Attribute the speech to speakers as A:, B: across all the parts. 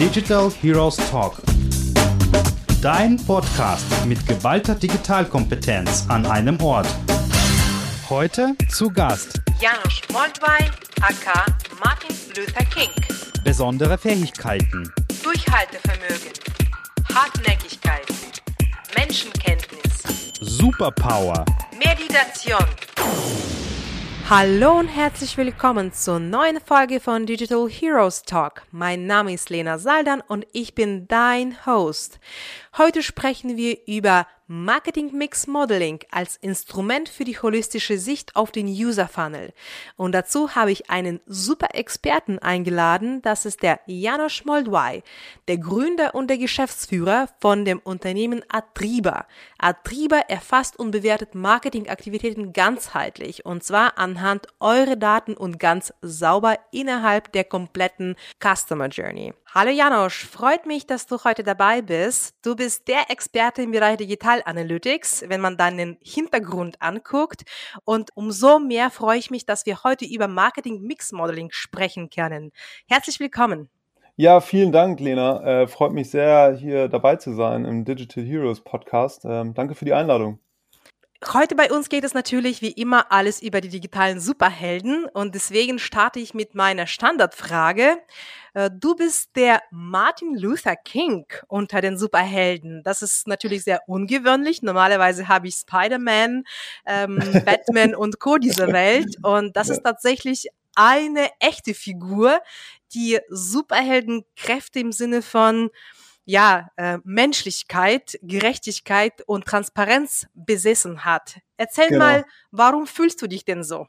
A: Digital Heroes Talk. Dein Podcast mit geballter Digitalkompetenz an einem Ort. Heute zu Gast
B: Janusz Moldwaj, aka Martin Luther King.
A: besondere Fähigkeiten,
B: Durchhaltevermögen, Hartnäckigkeit, Menschenkenntnis,
A: Superpower,
B: Meditation. Hallo und herzlich willkommen zur neuen Folge von Digital Heroes Talk. Mein Name ist Lena Saldan und ich bin dein Host. Heute sprechen wir über Marketing Mix Modeling als Instrument für die holistische Sicht auf den User Funnel. Und dazu habe ich einen super Experten eingeladen. Das ist der Janusz Moldwaj, der Gründer und der Geschäftsführer von dem Unternehmen Atriba. Atriba erfasst und bewertet Marketingaktivitäten ganzheitlich und zwar anhand eurer Daten und ganz sauber innerhalb der kompletten Customer Journey. Hallo Janosch, freut mich, dass du heute dabei bist. Du bist der Experte im Bereich Digital Analytics, wenn man deinen Hintergrund anguckt. Und umso mehr freue ich mich, dass wir heute über Marketing Mix Modeling sprechen können. Herzlich willkommen.
C: Ja, vielen Dank, Lena. Äh, freut mich sehr, hier dabei zu sein im Digital Heroes Podcast. Ähm, danke für die Einladung.
B: Heute bei uns geht es natürlich wie immer alles über die digitalen Superhelden und deswegen starte ich mit meiner Standardfrage. Äh, Du bist der Martin Luther King unter den Superhelden. Das ist natürlich sehr ungewöhnlich. Normalerweise habe ich Spider-Man, ähm, Batman und Co. dieser Welt und das ist tatsächlich eine echte Figur, die Superheldenkräfte im Sinne von ja, äh, Menschlichkeit, Gerechtigkeit und Transparenz besessen hat. Erzähl
C: Genau.
B: mal, warum fühlst du dich denn so?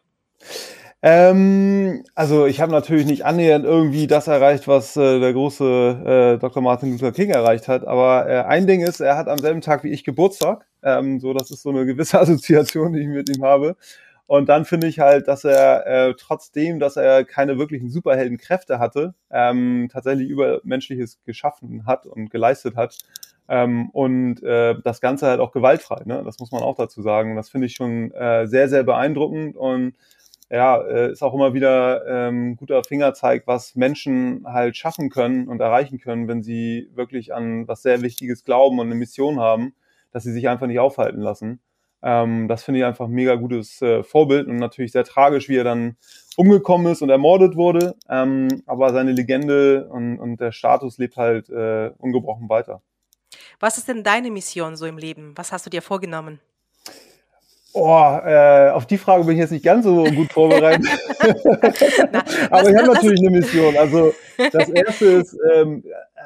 C: Ähm, also ich habe natürlich nicht annähernd irgendwie das erreicht, was äh, der große äh, Dr. Martin Luther King erreicht hat. Aber äh, ein Ding ist, er hat am selben Tag wie ich Geburtstag. Ähm, so, das ist so eine gewisse Assoziation, die ich mit ihm habe. Und dann finde ich halt, dass er äh, trotzdem, dass er keine wirklichen Superheldenkräfte hatte, ähm, tatsächlich Übermenschliches geschaffen hat und geleistet hat. Ähm, und äh, das Ganze halt auch gewaltfrei, ne? Das muss man auch dazu sagen. Das finde ich schon äh, sehr, sehr beeindruckend und ja, äh, ist auch immer wieder ähm, guter Fingerzeig, was Menschen halt schaffen können und erreichen können, wenn sie wirklich an was sehr Wichtiges glauben und eine Mission haben, dass sie sich einfach nicht aufhalten lassen. Ähm, das finde ich einfach ein mega gutes äh, Vorbild und natürlich sehr tragisch, wie er dann umgekommen ist und ermordet wurde. Ähm, aber seine Legende und, und der Status lebt halt äh, ungebrochen weiter.
B: Was ist denn deine Mission so im Leben? Was hast du dir vorgenommen?
C: Oh, äh, auf die Frage bin ich jetzt nicht ganz so gut vorbereitet.
B: Na,
C: Aber ich habe natürlich eine Mission. Also das erste ist, ähm,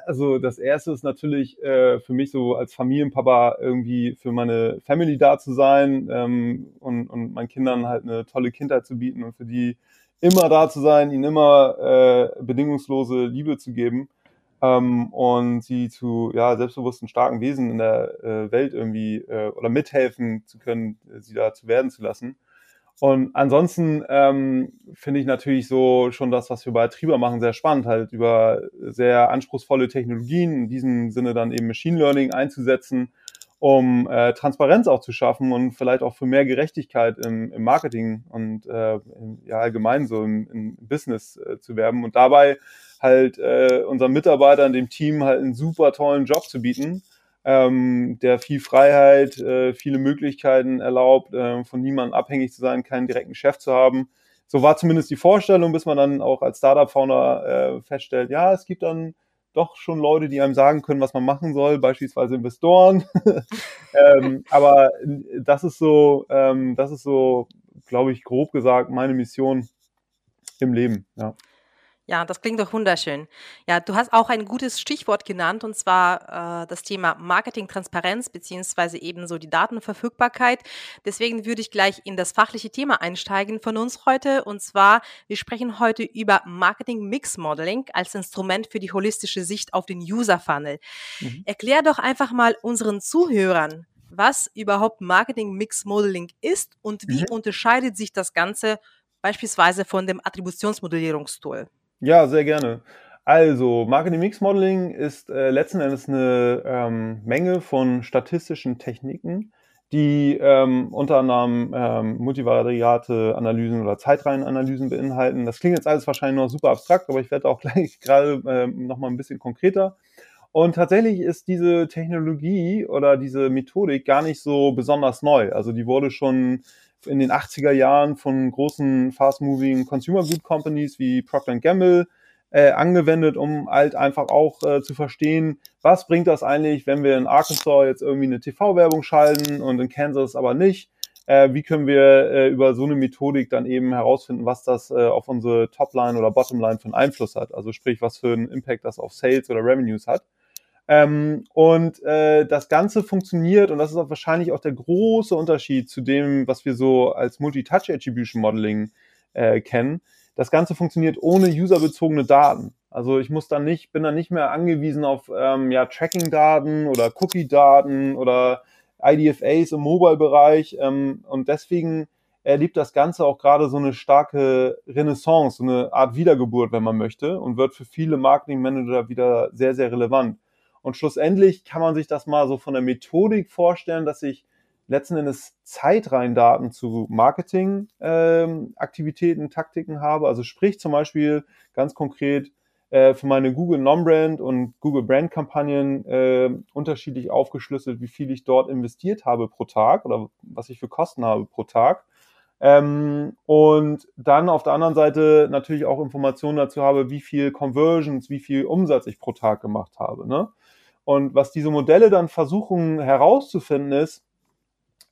C: also das erste ist natürlich äh, für mich so als Familienpapa irgendwie für meine Family da zu sein ähm, und, und meinen Kindern halt eine tolle Kindheit zu bieten und für die immer da zu sein, ihnen immer äh, bedingungslose Liebe zu geben ähm, und sie zu ja, selbstbewussten, starken Wesen in der äh, Welt irgendwie äh, oder mithelfen zu können, äh, sie da zu werden zu lassen. Und ansonsten ähm, finde ich natürlich so schon das, was wir bei Triber machen, sehr spannend, halt über sehr anspruchsvolle Technologien, in diesem Sinne dann eben Machine Learning einzusetzen, um äh, Transparenz auch zu schaffen und vielleicht auch für mehr Gerechtigkeit im, im Marketing und äh, im, ja allgemein so im, im Business äh, zu werben und dabei halt äh, unseren Mitarbeitern, dem Team halt einen super tollen Job zu bieten, ähm, der viel Freiheit, äh, viele Möglichkeiten erlaubt, äh, von niemandem abhängig zu sein, keinen direkten Chef zu haben. So war zumindest die Vorstellung, bis man dann auch als Startup-Founder äh, feststellt, ja, es gibt dann doch schon Leute, die einem sagen können, was man machen soll, beispielsweise Investoren. ähm, aber das ist so, ähm, das ist so, glaube ich, grob gesagt, meine Mission im Leben. Ja.
B: Ja, das klingt doch wunderschön. Ja, du hast auch ein gutes Stichwort genannt, und zwar äh, das Thema Marketing-Transparenz beziehungsweise ebenso die Datenverfügbarkeit. Deswegen würde ich gleich in das fachliche Thema einsteigen von uns heute. Und zwar, wir sprechen heute über Marketing-Mix-Modeling als Instrument für die holistische Sicht auf den User-Funnel.
C: Mhm.
B: Erklär doch einfach mal unseren Zuhörern, was überhaupt Marketing-Mix-Modeling ist und wie
C: Mhm.
B: unterscheidet sich das Ganze beispielsweise von dem Attributionsmodellierungstool.
C: Ja, sehr gerne. Also, Marketing Mix Modeling ist äh, letzten Endes eine ähm, Menge von statistischen Techniken, die ähm, unter anderem ähm, multivariate Analysen oder Zeitreihenanalysen beinhalten. Das klingt jetzt alles wahrscheinlich noch super abstrakt, aber ich werde auch gleich gerade ähm, nochmal ein bisschen konkreter. Und tatsächlich ist diese Technologie oder diese Methodik gar nicht so besonders neu. Also die wurde schon in den 80er Jahren von großen fast-moving Consumer Good Companies wie Procter Gamble äh, angewendet, um halt einfach auch äh, zu verstehen, was bringt das eigentlich, wenn wir in Arkansas jetzt irgendwie eine TV-Werbung schalten und in Kansas aber nicht. Äh, wie können wir äh, über so eine Methodik dann eben herausfinden, was das äh, auf unsere Topline oder Bottomline für einen Einfluss hat? Also sprich, was für einen Impact das auf Sales oder Revenues hat. Ähm, und äh, das Ganze funktioniert, und das ist auch wahrscheinlich auch der große Unterschied zu dem, was wir so als Multi-Touch Attribution Modeling äh, kennen. Das Ganze funktioniert ohne userbezogene Daten. Also ich muss dann nicht, bin dann nicht mehr angewiesen auf ähm, ja, Tracking-Daten oder Cookie-Daten oder IDFAs im Mobile-Bereich. Ähm, und deswegen erlebt das Ganze auch gerade so eine starke Renaissance, so eine Art Wiedergeburt, wenn man möchte, und wird für viele Marketing-Manager wieder sehr, sehr relevant. Und schlussendlich kann man sich das mal so von der Methodik vorstellen, dass ich letzten Endes Zeitreihendaten zu Marketing-Aktivitäten, ähm, Taktiken habe. Also sprich zum Beispiel ganz konkret äh, für meine Google Non-Brand und Google Brand-Kampagnen äh, unterschiedlich aufgeschlüsselt, wie viel ich dort investiert habe pro Tag oder was ich für Kosten habe pro Tag. Ähm, und dann auf der anderen Seite natürlich auch Informationen dazu habe, wie viel Conversions, wie viel Umsatz ich pro Tag gemacht habe. Ne? Und was diese Modelle dann versuchen herauszufinden ist,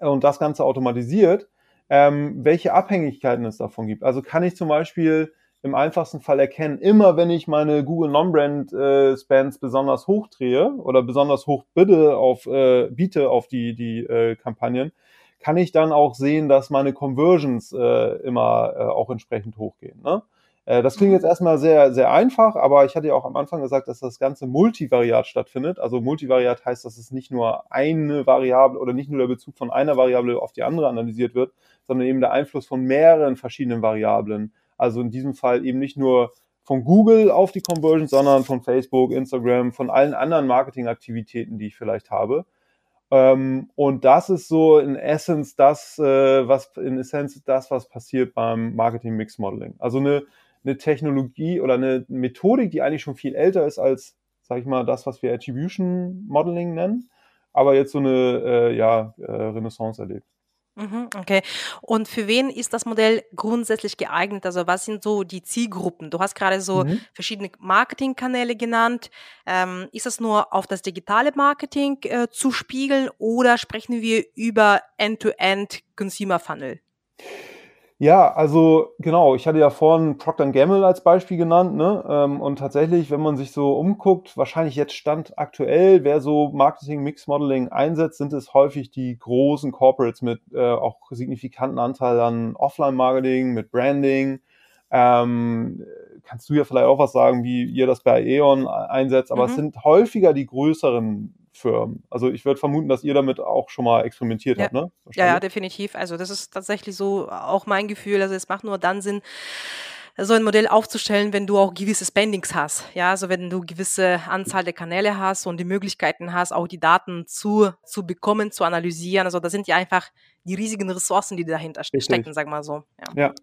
C: und das Ganze automatisiert, ähm, welche Abhängigkeiten es davon gibt. Also kann ich zum Beispiel im einfachsten Fall erkennen, immer wenn ich meine Google Non-Brand äh, Spends besonders hoch drehe oder besonders hoch bitte auf, äh, biete auf die, die äh, Kampagnen, kann ich dann auch sehen, dass meine Conversions äh, immer äh, auch entsprechend hochgehen. Ne? Äh, das klingt jetzt erstmal sehr, sehr einfach, aber ich hatte ja auch am Anfang gesagt, dass das Ganze multivariat stattfindet. Also multivariat heißt, dass es nicht nur eine Variable oder nicht nur der Bezug von einer Variable auf die andere analysiert wird, sondern eben der Einfluss von mehreren verschiedenen Variablen. Also in diesem Fall eben nicht nur von Google auf die Conversions, sondern von Facebook, Instagram, von allen anderen Marketingaktivitäten, die ich vielleicht habe. Ähm, und das ist so in Essence das, äh, was in Essenz das, was passiert beim Marketing Mix Modeling. Also eine eine Technologie oder eine Methodik, die eigentlich schon viel älter ist als, sag ich mal, das, was wir Attribution Modeling nennen, aber jetzt so eine äh, ja, äh, Renaissance erlebt.
B: Mhm, okay. Und für wen ist das Modell grundsätzlich geeignet? Also was sind so die Zielgruppen? Du hast gerade so mhm. verschiedene Marketingkanäle genannt. Ähm, ist das nur auf das digitale Marketing äh, zu spiegeln oder sprechen wir über End-to-End -End Consumer Funnel?
C: Ja, also genau, ich hatte ja vorhin Procter Gamble als Beispiel genannt, ne? Ähm, und tatsächlich, wenn man sich so umguckt, wahrscheinlich jetzt Stand aktuell, wer so Marketing Mix Modeling einsetzt, sind es häufig die großen Corporates mit äh, auch signifikanten Anteil an Offline-Marketing, mit Branding. Ähm, kannst du ja vielleicht auch was sagen, wie ihr das bei Aeon einsetzt, aber mhm. es sind häufiger die größeren Firmen. Also ich würde vermuten, dass ihr damit auch schon mal experimentiert
B: ja.
C: habt, ne?
B: Ja, ja, definitiv. Also das ist tatsächlich so auch mein Gefühl. Also es macht nur dann Sinn, so ein Modell aufzustellen, wenn du auch gewisse Spendings hast. Ja, also wenn du gewisse Anzahl der Kanäle hast und die Möglichkeiten hast, auch die Daten zu, zu bekommen, zu analysieren. Also da sind ja einfach die riesigen Ressourcen, die dahinter stecken, Richtig. sagen wir mal so.
C: Ja, ja.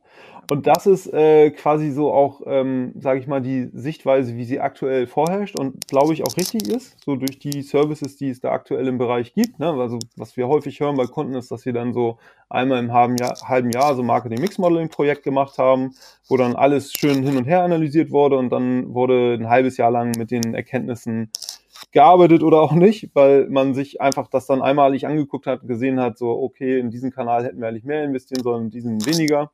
C: und das ist äh, quasi so auch, ähm, sage ich mal, die Sichtweise, wie sie aktuell vorherrscht und glaube ich auch richtig ist, so durch die Services, die es da aktuell im Bereich gibt. Ne? Also was wir häufig hören bei Kunden ist, dass sie dann so einmal im halben Jahr, halben Jahr so Marketing-Mix-Modeling-Projekt gemacht haben, wo dann alles schön hin und her analysiert wurde und dann wurde ein halbes Jahr lang mit den Erkenntnissen gearbeitet oder auch nicht, weil man sich einfach das dann einmalig angeguckt hat, gesehen hat, so, okay, in diesen Kanal hätten wir eigentlich mehr investieren sollen, in diesen weniger.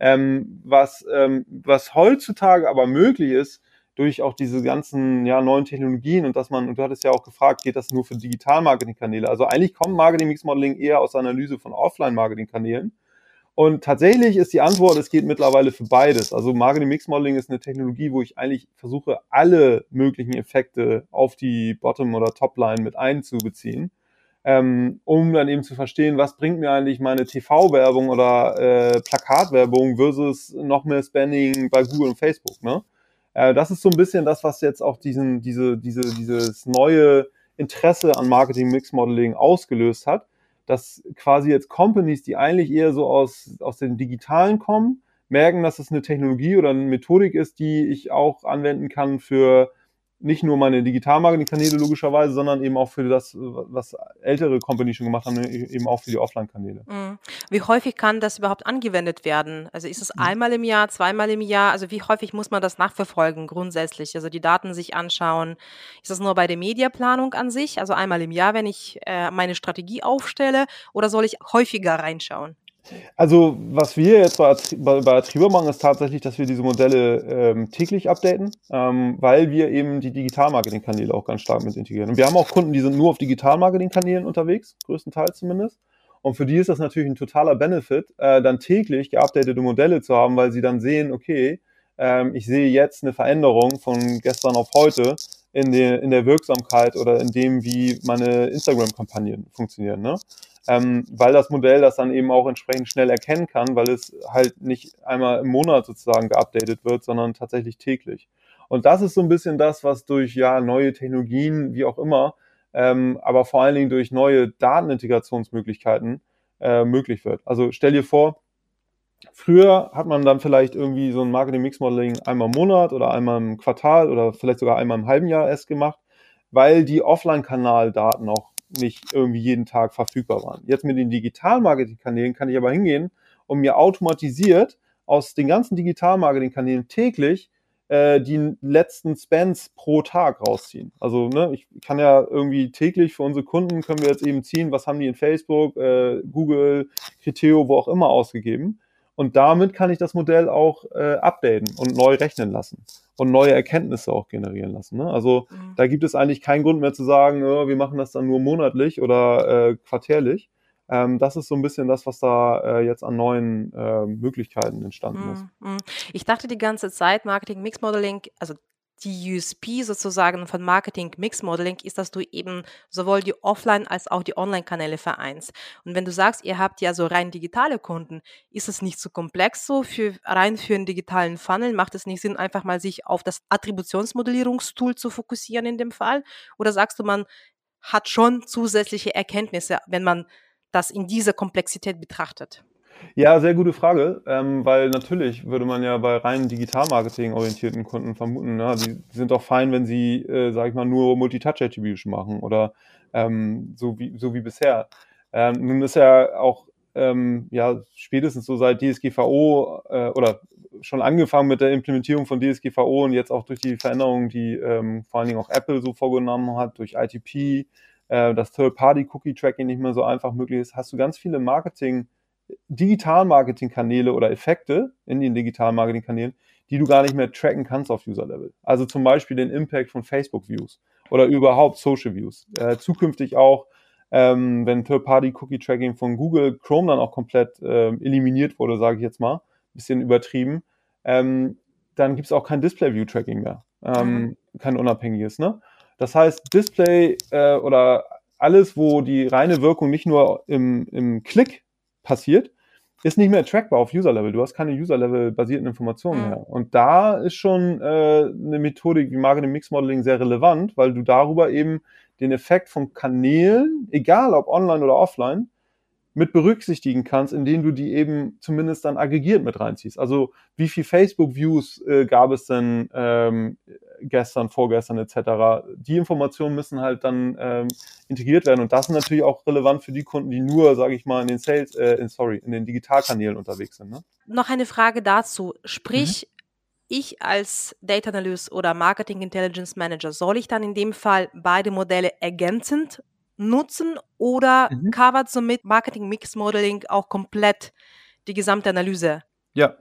C: Ähm, was, ähm, was heutzutage aber möglich ist, durch auch diese ganzen ja, neuen Technologien und dass man, und du hattest ja auch gefragt, geht das nur für Digital-Marketing-Kanäle? Also eigentlich kommt Marketing-Mix-Modeling eher aus der Analyse von Offline-Marketing-Kanälen. Und tatsächlich ist die Antwort, es geht mittlerweile für beides. Also Marketing Mix Modeling ist eine Technologie, wo ich eigentlich versuche, alle möglichen Effekte auf die Bottom- oder Topline mit einzubeziehen, ähm, um dann eben zu verstehen, was bringt mir eigentlich meine TV-Werbung oder äh, Plakatwerbung versus noch mehr Spending bei Google und Facebook. Ne? Äh, das ist so ein bisschen das, was jetzt auch diesen, diese, diese, dieses neue Interesse an Marketing Mix Modeling ausgelöst hat dass quasi jetzt Companies, die eigentlich eher so aus, aus dem Digitalen kommen, merken, dass es eine Technologie oder eine Methodik ist, die ich auch anwenden kann für nicht nur meine Digital-Marketing-Kanäle logischerweise, sondern eben auch für das, was ältere Companies schon gemacht haben, eben auch für die Offline-Kanäle. Mhm.
B: Wie häufig kann das überhaupt angewendet werden? Also ist es mhm. einmal im Jahr, zweimal im Jahr? Also wie häufig muss man das nachverfolgen grundsätzlich? Also die Daten sich anschauen. Ist das nur bei der Mediaplanung an sich? Also einmal im Jahr, wenn ich äh, meine Strategie aufstelle? Oder soll ich häufiger reinschauen?
C: Also, was wir jetzt bei, bei, bei Attriba machen, ist tatsächlich, dass wir diese Modelle ähm, täglich updaten, ähm, weil wir eben die Digital-Marketing-Kanäle auch ganz stark mit integrieren. Und wir haben auch Kunden, die sind nur auf Digital-Marketing-Kanälen unterwegs, größtenteils zumindest. Und für die ist das natürlich ein totaler Benefit, äh, dann täglich geupdatete Modelle zu haben, weil sie dann sehen, okay, ähm, ich sehe jetzt eine Veränderung von gestern auf heute in der, in der Wirksamkeit oder in dem, wie meine Instagram-Kampagnen funktionieren. Ne? Ähm, weil das Modell das dann eben auch entsprechend schnell erkennen kann, weil es halt nicht einmal im Monat sozusagen geupdatet wird, sondern tatsächlich täglich. Und das ist so ein bisschen das, was durch ja neue Technologien, wie auch immer, ähm, aber vor allen Dingen durch neue Datenintegrationsmöglichkeiten äh, möglich wird. Also stell dir vor, früher hat man dann vielleicht irgendwie so ein Marketing-Mix-Modeling einmal im Monat oder einmal im Quartal oder vielleicht sogar einmal im halben Jahr erst gemacht, weil die Offline-Kanal-Daten auch nicht irgendwie jeden Tag verfügbar waren. Jetzt mit den Digital-Marketing-Kanälen kann ich aber hingehen und mir automatisiert aus den ganzen Digital-Marketing-Kanälen täglich äh, die letzten Spends pro Tag rausziehen. Also ne, ich kann ja irgendwie täglich für unsere Kunden können wir jetzt eben ziehen, was haben die in Facebook, äh, Google, Criteo, wo auch immer ausgegeben. Und damit kann ich das Modell auch äh, updaten und neu rechnen lassen und neue Erkenntnisse auch generieren lassen. Ne? Also mhm. da gibt es eigentlich keinen Grund mehr zu sagen, oh, wir machen das dann nur monatlich oder äh, quartärlich. Ähm, das ist so ein bisschen das, was da äh, jetzt an neuen äh, Möglichkeiten entstanden mhm. ist.
B: Mhm. Ich dachte die ganze Zeit, Marketing Mix Modeling, also die USP sozusagen von Marketing Mix Modeling ist, dass du eben sowohl die Offline- als auch die Online-Kanäle vereinst. Und wenn du sagst, ihr habt ja so rein digitale Kunden, ist es nicht so komplex so für rein für einen digitalen Funnel? Macht es nicht Sinn, einfach mal sich auf das Attributionsmodellierungstool zu fokussieren in dem Fall? Oder sagst du, man hat schon zusätzliche Erkenntnisse, wenn man das in dieser Komplexität betrachtet?
C: Ja, sehr gute Frage, ähm, weil natürlich würde man ja bei rein Digital-Marketing orientierten Kunden vermuten, na, die sind doch fein, wenn sie, äh, sag ich mal, nur Multitouch-Attribution machen oder ähm, so, wie, so wie bisher. Ähm, nun ist ja auch ähm, ja spätestens so seit DSGVO äh, oder schon angefangen mit der Implementierung von DSGVO und jetzt auch durch die Veränderungen, die ähm, vor allen Dingen auch Apple so vorgenommen hat, durch ITP, äh, das Third-Party-Cookie-Tracking nicht mehr so einfach möglich ist, hast du ganz viele Marketing- Digital-Marketing-Kanäle oder Effekte in den Digital-Marketing-Kanälen, die du gar nicht mehr tracken kannst auf User-Level. Also zum Beispiel den Impact von Facebook-Views oder überhaupt Social-Views. Äh, zukünftig auch, ähm, wenn Third-Party-Cookie-Tracking von Google Chrome dann auch komplett äh, eliminiert wurde, sage ich jetzt mal, bisschen übertrieben, ähm, dann gibt es auch kein Display-View-Tracking mehr. Ähm, mhm. Kein unabhängiges. Ne? Das heißt, Display äh, oder alles, wo die reine Wirkung nicht nur im, im Klick passiert, ist nicht mehr trackbar auf User-Level. Du hast keine User-Level-basierten Informationen mhm. mehr. Und da ist schon äh, eine Methodik wie Marketing Mix Modeling sehr relevant, weil du darüber eben den Effekt von Kanälen, egal ob online oder offline, mit berücksichtigen kannst, indem du die eben zumindest dann aggregiert mit reinziehst. Also wie viel Facebook-Views äh, gab es denn ähm, gestern, vorgestern etc. Die Informationen müssen halt dann ähm, integriert werden und das ist natürlich auch relevant für die Kunden, die nur, sage ich mal, in den Sales, äh, in, sorry, in den Digitalkanälen unterwegs sind. Ne?
B: Noch eine Frage dazu. Sprich, mhm. ich als Data Analyst oder Marketing Intelligence Manager, soll ich dann in dem Fall beide Modelle ergänzend nutzen oder mhm. covert somit Marketing Mix Modeling auch komplett die gesamte Analyse?
C: Ja,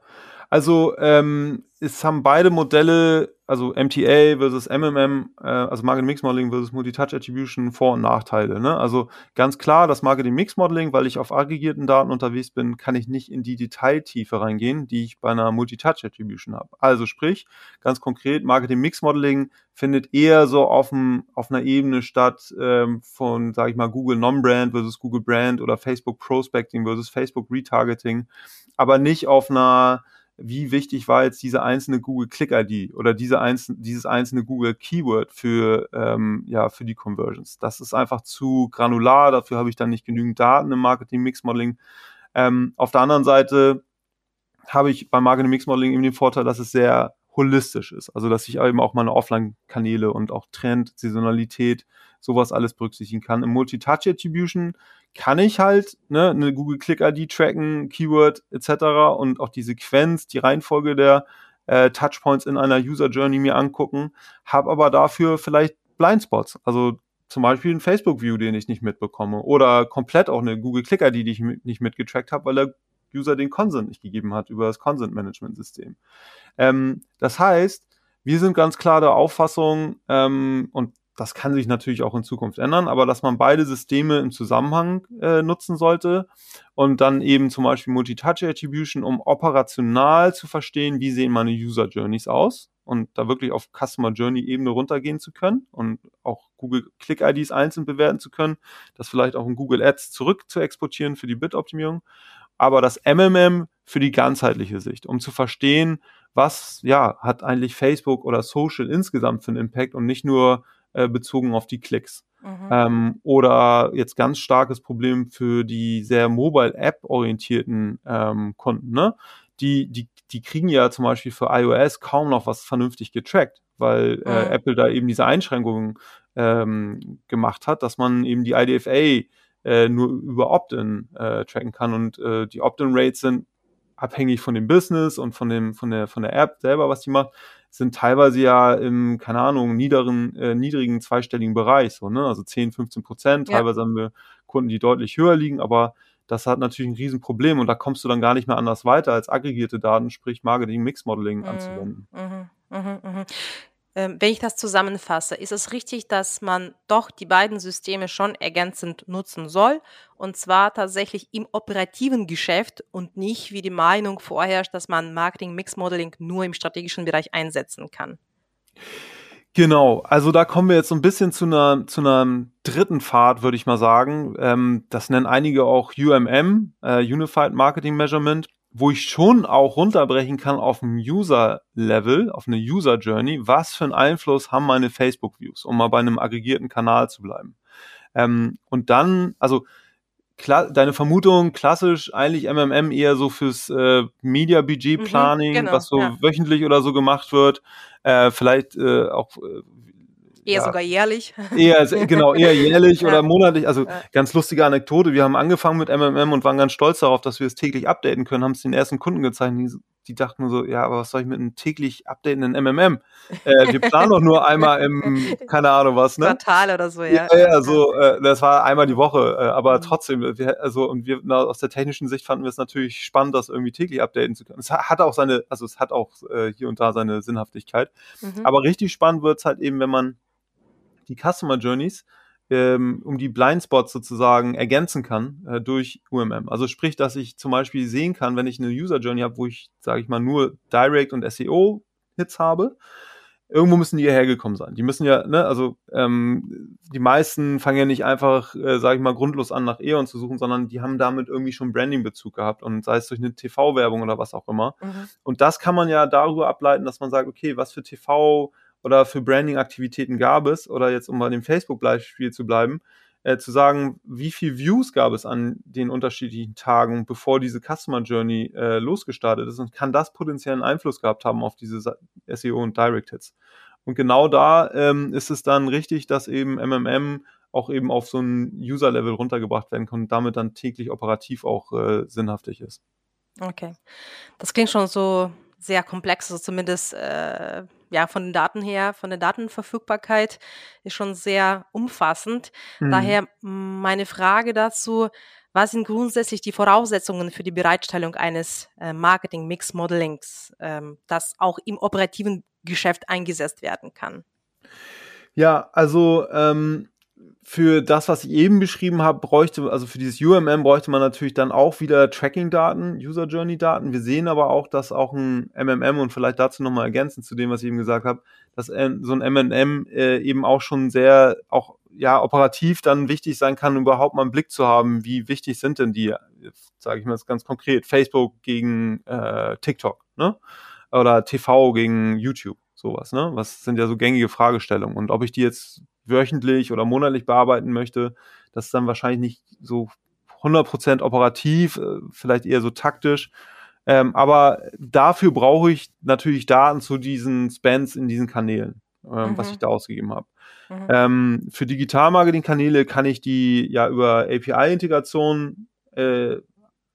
C: also ähm, es haben beide Modelle, also MTA versus MMM, äh, also Marketing Mix Modeling versus Multi-Touch Attribution, Vor- und Nachteile. Ne? Also ganz klar, das Marketing Mix Modeling, weil ich auf aggregierten Daten unterwegs bin, kann ich nicht in die Detailtiefe reingehen, die ich bei einer Multi-Touch Attribution habe. Also sprich, ganz konkret, Marketing Mix Modeling findet eher so auf, dem, auf einer Ebene statt ähm, von, sage ich mal, Google Non-Brand versus Google Brand oder Facebook Prospecting versus Facebook Retargeting, aber nicht auf einer wie wichtig war jetzt diese einzelne Google Click ID oder diese einzelne, dieses einzelne Google Keyword für, ähm, ja, für die Conversions. Das ist einfach zu granular, dafür habe ich dann nicht genügend Daten im Marketing Mix Modeling. Ähm, auf der anderen Seite habe ich beim Marketing Mix Modeling eben den Vorteil, dass es sehr holistisch ist. Also, dass ich eben auch meine Offline-Kanäle und auch Trend, Saisonalität, sowas alles berücksichtigen kann. Im Multi-Touch-Attribution kann ich halt ne, eine Google Click-ID tracken, Keyword etc. und auch die Sequenz, die Reihenfolge der äh, Touchpoints in einer User Journey mir angucken, habe aber dafür vielleicht Blindspots, also zum Beispiel ein Facebook-View, den ich nicht mitbekomme oder komplett auch eine Google Click-ID, die ich nicht mitgetrackt habe, weil der User den Consent nicht gegeben hat über das Consent-Management-System. Ähm, das heißt, wir sind ganz klar der Auffassung, ähm, und das kann sich natürlich auch in Zukunft ändern, aber dass man beide Systeme im Zusammenhang äh, nutzen sollte und dann eben zum Beispiel Multi-Touch-Attribution, um operational zu verstehen, wie sehen meine User-Journeys aus und da wirklich auf Customer Journey-Ebene runtergehen zu können und auch Google Click-IDs einzeln bewerten zu können, das vielleicht auch in Google Ads zurück zu exportieren für die Bit-Optimierung, aber das MMM für die ganzheitliche Sicht, um zu verstehen, was ja hat eigentlich Facebook oder Social insgesamt für einen Impact und nicht nur äh, bezogen auf die Klicks. Mhm. Ähm, oder jetzt ganz starkes Problem für die sehr Mobile-App-orientierten ähm, Kunden, ne? Die, die, die kriegen ja zum Beispiel für iOS kaum noch was vernünftig getrackt, weil äh, mhm. Apple da eben diese Einschränkungen ähm, gemacht hat, dass man eben die IDFA äh, nur über Opt-in äh, tracken kann und äh, die Opt-in-Rates sind abhängig von dem Business und von dem von der von der App selber, was die macht, sind teilweise ja im, keine Ahnung, niederen, äh, niedrigen zweistelligen Bereich, so, ne? Also 10, 15 Prozent. Ja. Teilweise haben wir Kunden, die deutlich höher liegen, aber das hat natürlich ein Riesenproblem und da kommst du dann gar nicht mehr anders weiter, als aggregierte Daten, sprich Marketing Mix Modeling mhm. anzuwenden. Mhm. Mhm.
B: mhm. Ähm, wenn ich das zusammenfasse, ist es richtig, dass man doch die beiden Systeme schon ergänzend nutzen soll und zwar tatsächlich im operativen Geschäft und nicht, wie die Meinung vorherrscht, dass man Marketing Mix Modeling nur im strategischen Bereich einsetzen kann.
C: Genau, also da kommen wir jetzt so ein bisschen zu einer zu einem dritten Pfad, würde ich mal sagen. Ähm, das nennen einige auch UMM, äh, Unified Marketing Measurement wo ich schon auch runterbrechen kann auf ein User-Level, auf eine User-Journey, was für einen Einfluss haben meine Facebook-Views, um mal bei einem aggregierten Kanal zu bleiben. Ähm, und dann, also klar, deine Vermutung, klassisch eigentlich MMM eher so fürs äh, Media-Budget-Planning, mhm, genau, was so ja. wöchentlich oder so gemacht wird, äh, vielleicht äh, auch äh,
B: Eher ja, sogar jährlich.
C: Eher, genau, eher jährlich ja. oder monatlich. Also ja. ganz lustige Anekdote. Wir haben angefangen mit MMM und waren ganz stolz darauf, dass wir es täglich updaten können, haben es den ersten Kunden gezeigt. Die, die dachten nur so, ja, aber was soll ich mit einem täglich updatenden MMM? Äh, wir planen doch nur einmal im, keine Ahnung was, ne?
B: Quartal oder so, ja.
C: Ja, ja so, äh, das war einmal die Woche. Äh, aber mhm. trotzdem, wir, also, und wir, na, aus der technischen Sicht fanden wir es natürlich spannend, das irgendwie täglich updaten zu können. Es hat auch seine, also es hat auch äh, hier und da seine Sinnhaftigkeit. Mhm. Aber richtig spannend wird's halt eben, wenn man die Customer Journeys ähm, um die Blindspots sozusagen ergänzen kann äh, durch UMM. Also sprich, dass ich zum Beispiel sehen kann, wenn ich eine User Journey habe, wo ich, sage ich mal, nur Direct und SEO Hits habe, irgendwo müssen die ja hergekommen sein. Die müssen ja, ne, also ähm, die meisten fangen ja nicht einfach, äh, sage ich mal, grundlos an nach Eon zu suchen, sondern die haben damit irgendwie schon Branding-Bezug gehabt und sei es durch eine TV-Werbung oder was auch immer. Mhm. Und das kann man ja darüber ableiten, dass man sagt, okay, was für TV oder für Branding-Aktivitäten gab es, oder jetzt um bei dem Facebook-Beispiel zu bleiben, äh, zu sagen, wie viel Views gab es an den unterschiedlichen Tagen, bevor diese Customer Journey äh, losgestartet ist und kann das potenziellen Einfluss gehabt haben auf diese SEO und Direct Hits. Und genau da ähm, ist es dann richtig, dass eben MMM auch eben auf so ein User-Level runtergebracht werden kann und damit dann täglich operativ auch äh, sinnhaftig ist.
B: Okay. Das klingt schon so sehr komplex, also zumindest äh, ja, von den Daten her, von der Datenverfügbarkeit ist schon sehr umfassend. Mhm. Daher meine Frage dazu, was sind grundsätzlich die Voraussetzungen für die Bereitstellung eines äh, Marketing-Mix-Modelings, ähm, das auch im operativen Geschäft eingesetzt werden kann?
C: Ja, also ähm, für das, was ich eben beschrieben habe, bräuchte, also für dieses UMM bräuchte man natürlich dann auch wieder Tracking-Daten, User-Journey-Daten. Wir sehen aber auch, dass auch ein MMM und vielleicht dazu nochmal ergänzend zu dem, was ich eben gesagt habe, dass so ein MMM äh, eben auch schon sehr, auch ja, operativ dann wichtig sein kann, überhaupt mal einen Blick zu haben, wie wichtig sind denn die, sage ich mal ganz konkret, Facebook gegen äh, TikTok ne? Oder TV gegen YouTube, sowas, ne? Was sind ja so gängige Fragestellungen. Und ob ich die jetzt wöchentlich oder monatlich bearbeiten möchte, das ist dann wahrscheinlich nicht so 100% operativ, äh, vielleicht eher so taktisch. Ähm, aber dafür brauche ich natürlich Daten zu diesen Spends in diesen Kanälen, ähm, mhm. was ich da ausgegeben habe. Mhm. Ähm, für Digital-Marketing-Kanäle kann ich die ja über API-Integration äh,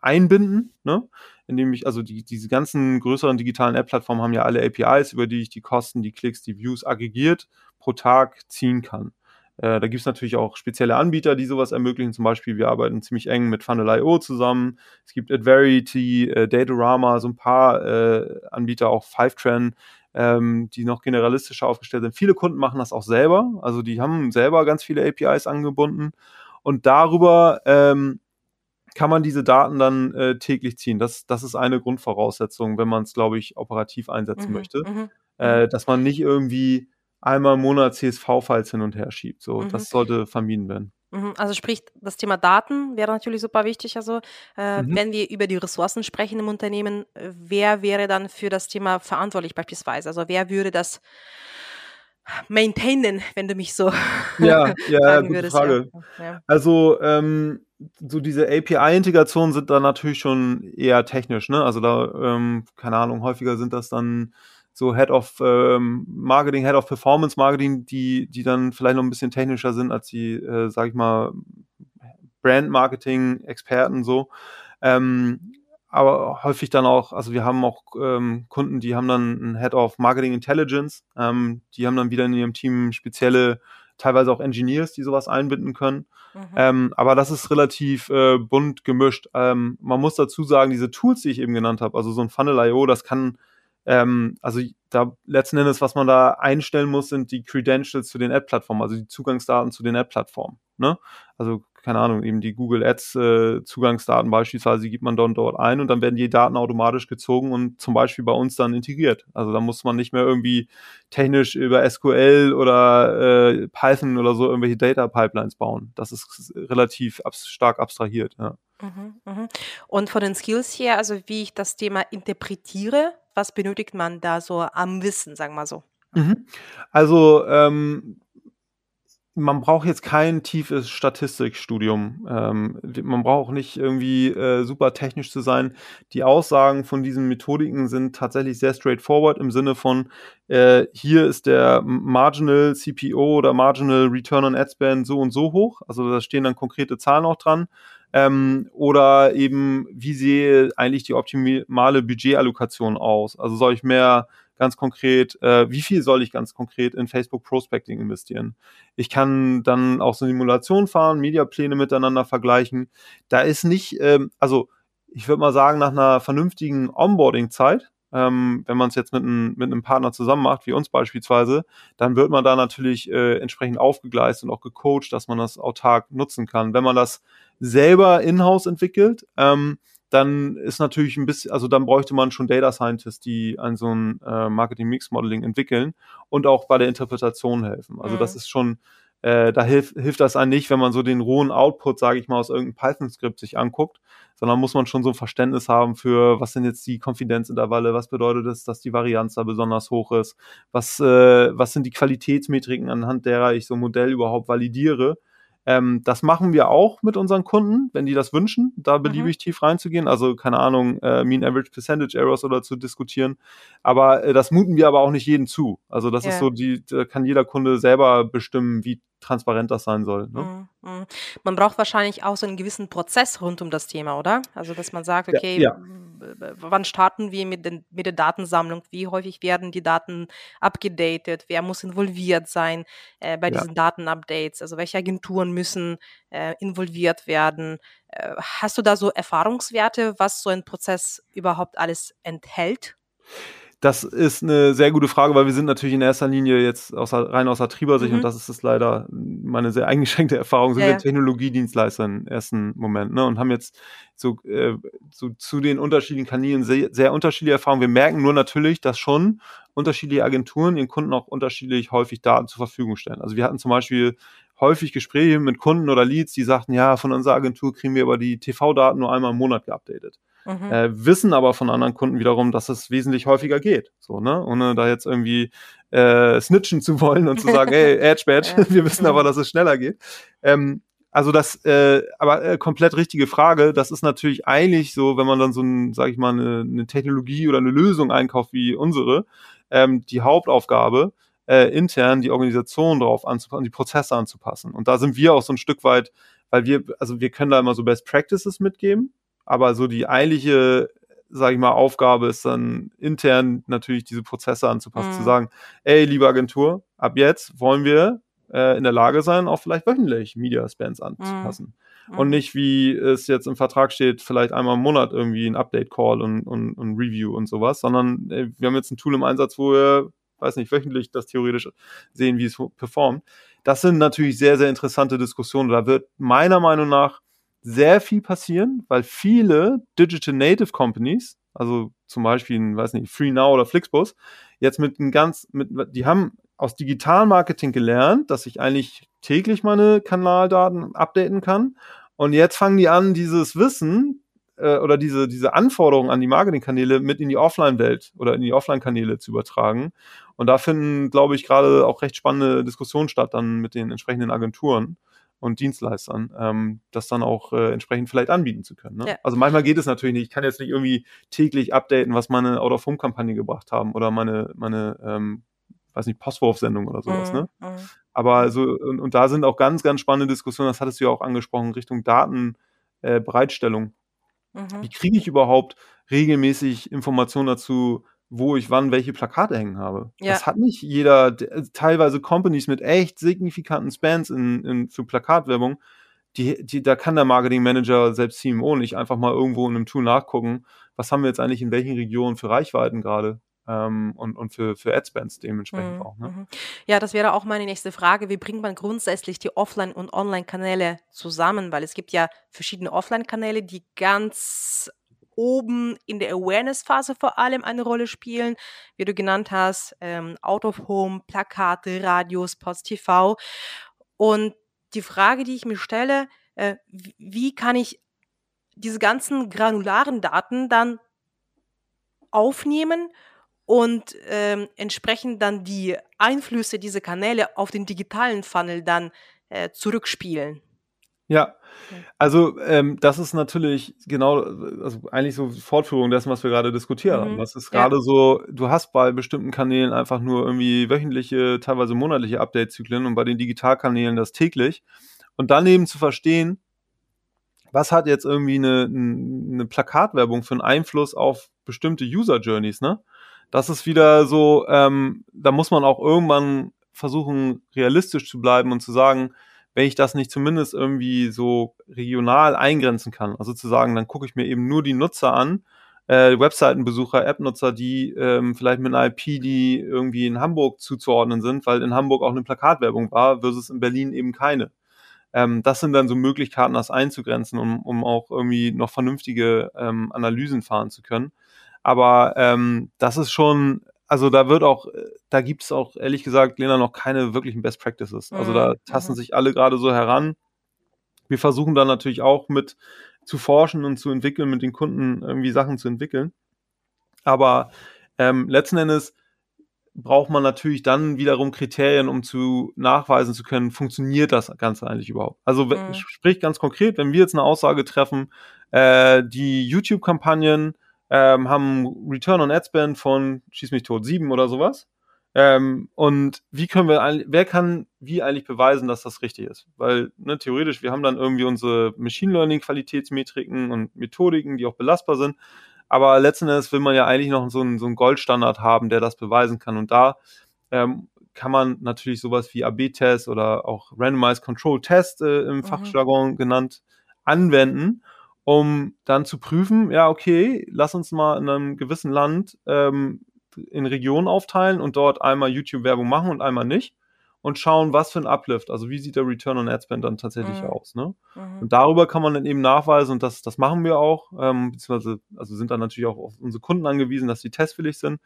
C: einbinden, ne? indem ich, also die, diese ganzen größeren digitalen App-Plattformen haben ja alle APIs, über die ich die Kosten, die Klicks, die Views aggregiert pro Tag ziehen kann. Äh, da gibt es natürlich auch spezielle Anbieter, die sowas ermöglichen. Zum Beispiel, wir arbeiten ziemlich eng mit Funnel.io zusammen. Es gibt Adverity, äh, Datorama, so ein paar äh, Anbieter, auch Fivetran, ähm, die noch generalistischer aufgestellt sind. Viele Kunden machen das auch selber. Also die haben selber ganz viele APIs angebunden. Und darüber ähm, kann man diese Daten dann äh, täglich ziehen. Das, das ist eine Grundvoraussetzung, wenn man es, glaube ich, operativ einsetzen mhm, möchte. Mhm, äh, dass man nicht irgendwie einmal im Monat CSV-Files hin und her schiebt. So, mhm. das sollte vermieden werden.
B: Mhm, also sprich, das Thema Daten wäre natürlich super wichtig. Also äh, mhm. wenn wir über die Ressourcen sprechen im Unternehmen, äh, wer wäre dann für das Thema verantwortlich beispielsweise? Also wer würde das maintainen, wenn du mich so
C: ja, ja, gute würdest, Frage. Ja. Also ähm, so diese API-Integrationen sind da natürlich schon eher technisch, ne? Also da, ähm, keine Ahnung, häufiger sind das dann so Head of ähm, Marketing, Head of Performance Marketing, die, die dann vielleicht noch ein bisschen technischer sind als die, äh, sag ich mal, Brand Marketing Experten so. Ähm, aber häufig dann auch, also wir haben auch ähm, Kunden, die haben dann einen Head of Marketing Intelligence, ähm, die haben dann wieder in ihrem Team spezielle, teilweise auch Engineers, die sowas einbinden können. Mhm. Ähm, aber das ist relativ äh, bunt gemischt. Ähm, man muss dazu sagen, diese Tools, die ich eben genannt habe, also so ein Funnel.io, das kann ähm, also da letzten Endes, was man da einstellen muss, sind die Credentials zu den Ad-Plattformen, also die Zugangsdaten zu den Ad-Plattformen. Ne? Also keine Ahnung, eben die Google Ads äh, Zugangsdaten beispielsweise, die gibt man dann dort ein und dann werden die Daten automatisch gezogen und zum Beispiel bei uns dann integriert. Also da muss man nicht mehr irgendwie technisch über SQL oder äh, Python oder so irgendwelche Data Pipelines bauen. Das ist relativ abs stark abstrahiert. Ja.
B: Mhm, mhm. Und von den Skills her, also wie ich das Thema interpretiere, was benötigt man da so am Wissen, sagen wir so?
C: Mhm. Also ähm, man braucht jetzt kein tiefes Statistikstudium. Ähm, man braucht nicht irgendwie äh, super technisch zu sein. Die Aussagen von diesen Methodiken sind tatsächlich sehr straightforward im Sinne von, äh, hier ist der Marginal CPO oder Marginal Return on Ad Spend so und so hoch. Also da stehen dann konkrete Zahlen auch dran. Ähm, oder eben, wie sehe eigentlich die optimale Budgetallokation aus? Also soll ich mehr ganz konkret, äh, wie viel soll ich ganz konkret in Facebook Prospecting investieren? Ich kann dann auch so Simulationen fahren, Mediapläne miteinander vergleichen. Da ist nicht, ähm, also ich würde mal sagen, nach einer vernünftigen Onboarding-Zeit, ähm, wenn man es jetzt mit, ein, mit einem Partner zusammen macht, wie uns beispielsweise, dann wird man da natürlich äh, entsprechend aufgegleist und auch gecoacht, dass man das autark nutzen kann. Wenn man das selber in-house entwickelt, ähm, dann ist natürlich ein bisschen, also dann bräuchte man schon Data Scientists, die an so ein äh, Marketing Mix Modeling entwickeln und auch bei der Interpretation helfen. Also mhm. das ist schon, äh, da hilft, hilft das einem nicht, wenn man so den rohen Output, sage ich mal, aus irgendeinem Python-Skript sich anguckt, sondern muss man schon so ein Verständnis haben für, was sind jetzt die Konfidenzintervalle, was bedeutet es, dass die Varianz da besonders hoch ist, was, äh, was sind die Qualitätsmetriken, anhand derer ich so ein Modell überhaupt validiere ähm, das machen wir auch mit unseren Kunden, wenn die das wünschen, da beliebig mhm. tief reinzugehen. Also keine Ahnung, äh, Mean Average Percentage Errors oder zu diskutieren. Aber äh, das muten wir aber auch nicht jedem zu. Also das yeah. ist so, die da kann jeder Kunde selber bestimmen, wie transparent das sein soll. Ne?
B: Mhm, mhm. Man braucht wahrscheinlich auch so einen gewissen Prozess rund um das Thema, oder? Also dass man sagt, okay, ja, ja. wann starten wir mit, den, mit der Datensammlung? Wie häufig werden die Daten abgedatet? Wer muss involviert sein äh, bei diesen ja. Datenupdates? Also welche Agenturen müssen äh, involviert werden? Äh, hast du da so Erfahrungswerte, was so ein Prozess überhaupt alles enthält?
C: Das ist eine sehr gute Frage, weil wir sind natürlich in erster Linie jetzt aus, rein aus Vertriebersicht mhm. und das ist es leider meine sehr eingeschränkte Erfahrung, sind ja, wir ja. Technologiedienstleister im ersten Moment ne, und haben jetzt so, äh, so zu den unterschiedlichen Kanälen sehr, sehr unterschiedliche Erfahrungen. Wir merken nur natürlich, dass schon unterschiedliche Agenturen ihren Kunden auch unterschiedlich häufig Daten zur Verfügung stellen. Also wir hatten zum Beispiel häufig Gespräche mit Kunden oder Leads, die sagten, ja, von unserer Agentur kriegen wir aber die TV-Daten nur einmal im Monat geupdatet. Mhm. äh, wissen aber von anderen Kunden wiederum, dass es wesentlich häufiger geht. So, ne? Ohne da jetzt irgendwie äh, snitchen zu wollen und zu sagen, hey, Edge Badge, wir wissen aber, dass es schneller geht. Ähm, also das, äh, aber äh, komplett richtige Frage. Das ist natürlich eigentlich so, wenn man dann so ein, sag ich mal, eine, eine Technologie oder eine Lösung einkauft wie unsere, ähm, die Hauptaufgabe, äh, intern die Organisation drauf anzupassen, die Prozesse anzupassen. Und da sind wir auch so ein Stück weit, weil wir, also wir können da immer so Best Practices mitgeben, aber so die eigentliche, sage ich mal, Aufgabe ist dann intern natürlich diese Prozesse anzupassen, mhm. zu sagen, ey, liebe Agentur, ab jetzt wollen wir äh, in der Lage sein, auch vielleicht wöchentlich Media Spans anzupassen. Mhm. Und nicht, wie es jetzt im Vertrag steht, vielleicht einmal im Monat irgendwie ein Update-Call und, und, und Review und sowas, sondern äh, wir haben jetzt ein Tool im Einsatz, wo wir, weiß nicht, wöchentlich das theoretisch sehen, wie es performt. Das sind natürlich sehr, sehr interessante Diskussionen. Da wird meiner Meinung nach sehr viel passieren, weil viele Digital Native Companies, also zum Beispiel, weiß nicht, FreeNow oder Flixbus, jetzt mit einem ganz, mit, die haben aus Digitalmarketing gelernt, dass ich eigentlich täglich meine Kanaldaten updaten kann. Und jetzt fangen die an, dieses Wissen äh, oder diese, diese Anforderungen an die Marketingkanäle mit in die Offline-Welt oder in die Offline-Kanäle zu übertragen. Und da finden, glaube ich, gerade auch recht spannende Diskussionen statt dann mit den entsprechenden Agenturen und Dienstleistern, ähm, das dann auch äh, entsprechend vielleicht anbieten zu können. Ne? Ja. Also manchmal geht es natürlich nicht. Ich kann jetzt nicht irgendwie täglich updaten, was meine Out-of-Home-Kampagne gebracht haben oder meine, meine ähm, weiß nicht, Postwurfsendung oder sowas, ne? mhm. Aber also, und, und, da sind auch ganz, ganz spannende Diskussionen, das hattest du ja auch angesprochen, Richtung Datenbereitstellung. Äh, mhm. Wie kriege ich überhaupt regelmäßig Informationen dazu, wo ich wann welche Plakate hängen habe. Ja. Das hat nicht jeder, teilweise Companies mit echt signifikanten Spans in, in, für Plakatwerbung, die, die, da kann der Marketing Manager, selbst CMO, nicht einfach mal irgendwo in einem Tool nachgucken, was haben wir jetzt eigentlich in welchen Regionen für Reichweiten gerade ähm, und, und für, für Adspends dementsprechend mhm. auch. Ne? Mhm.
B: Ja, das wäre auch meine nächste Frage. Wie bringt man grundsätzlich die Offline- und Online-Kanäle zusammen? Weil es gibt ja verschiedene Offline-Kanäle, die ganz oben in der Awareness-Phase vor allem eine Rolle spielen, wie du genannt hast, ähm, Out of Home, Plakate, Radios, Post TV. Und die Frage, die ich mir stelle, äh, wie kann ich diese ganzen granularen Daten dann aufnehmen und ähm, entsprechend dann die Einflüsse dieser Kanäle auf den digitalen Funnel dann äh, zurückspielen.
C: Ja, also ähm, das ist natürlich genau, also eigentlich so Fortführung dessen, was wir gerade diskutiert haben. Mhm. Das ist gerade ja. so, du hast bei bestimmten Kanälen einfach nur irgendwie wöchentliche, teilweise monatliche Update-Zyklen und bei den Digitalkanälen das täglich. Und dann eben zu verstehen, was hat jetzt irgendwie eine, eine Plakatwerbung für einen Einfluss auf bestimmte User-Journeys, ne? das ist wieder so, ähm, da muss man auch irgendwann versuchen, realistisch zu bleiben und zu sagen, wenn ich das nicht zumindest irgendwie so regional eingrenzen kann, also zu sagen, dann gucke ich mir eben nur die Nutzer an, äh, Webseitenbesucher, App-Nutzer, die ähm, vielleicht mit einer IP, die irgendwie in Hamburg zuzuordnen sind, weil in Hamburg auch eine Plakatwerbung war, versus in Berlin eben keine. Ähm, das sind dann so Möglichkeiten, das einzugrenzen, um, um auch irgendwie noch vernünftige ähm, Analysen fahren zu können. Aber ähm, das ist schon, also da wird auch, da gibt es auch ehrlich gesagt, Lena, noch keine wirklichen Best Practices. Also da mhm, tasten mhm. sich alle gerade so heran. Wir versuchen dann natürlich auch mit zu forschen und zu entwickeln, mit den Kunden irgendwie Sachen zu entwickeln. Aber ähm, letzten Endes braucht man natürlich dann wiederum Kriterien, um zu nachweisen zu können, funktioniert das Ganze eigentlich überhaupt. Also mhm. sprich ganz konkret, wenn wir jetzt eine Aussage treffen, äh, die YouTube-Kampagnen ähm, haben Return on Ad Spend von Schieß mich tot 7 oder sowas. Ähm, und wie können wir, wer kann wie eigentlich beweisen, dass das richtig ist? Weil ne, theoretisch, wir haben dann irgendwie unsere Machine Learning Qualitätsmetriken und Methodiken, die auch belastbar sind. Aber letzten Endes will man ja eigentlich noch so einen, so einen Goldstandard haben, der das beweisen kann. Und da ähm, kann man natürlich sowas wie AB-Test oder auch Randomized Control Test äh, im mhm. Fachjargon genannt anwenden um dann zu prüfen, ja, okay, lass uns mal in einem gewissen Land ähm, in Regionen aufteilen und dort einmal YouTube-Werbung machen und einmal nicht und schauen, was für ein Uplift, also wie sieht der Return on Ad Spend dann tatsächlich mhm. aus. Ne? Mhm. Und darüber kann man dann eben nachweisen und das, das machen wir auch, ähm, beziehungsweise also sind dann natürlich auch auf unsere Kunden angewiesen, dass die testwillig sind.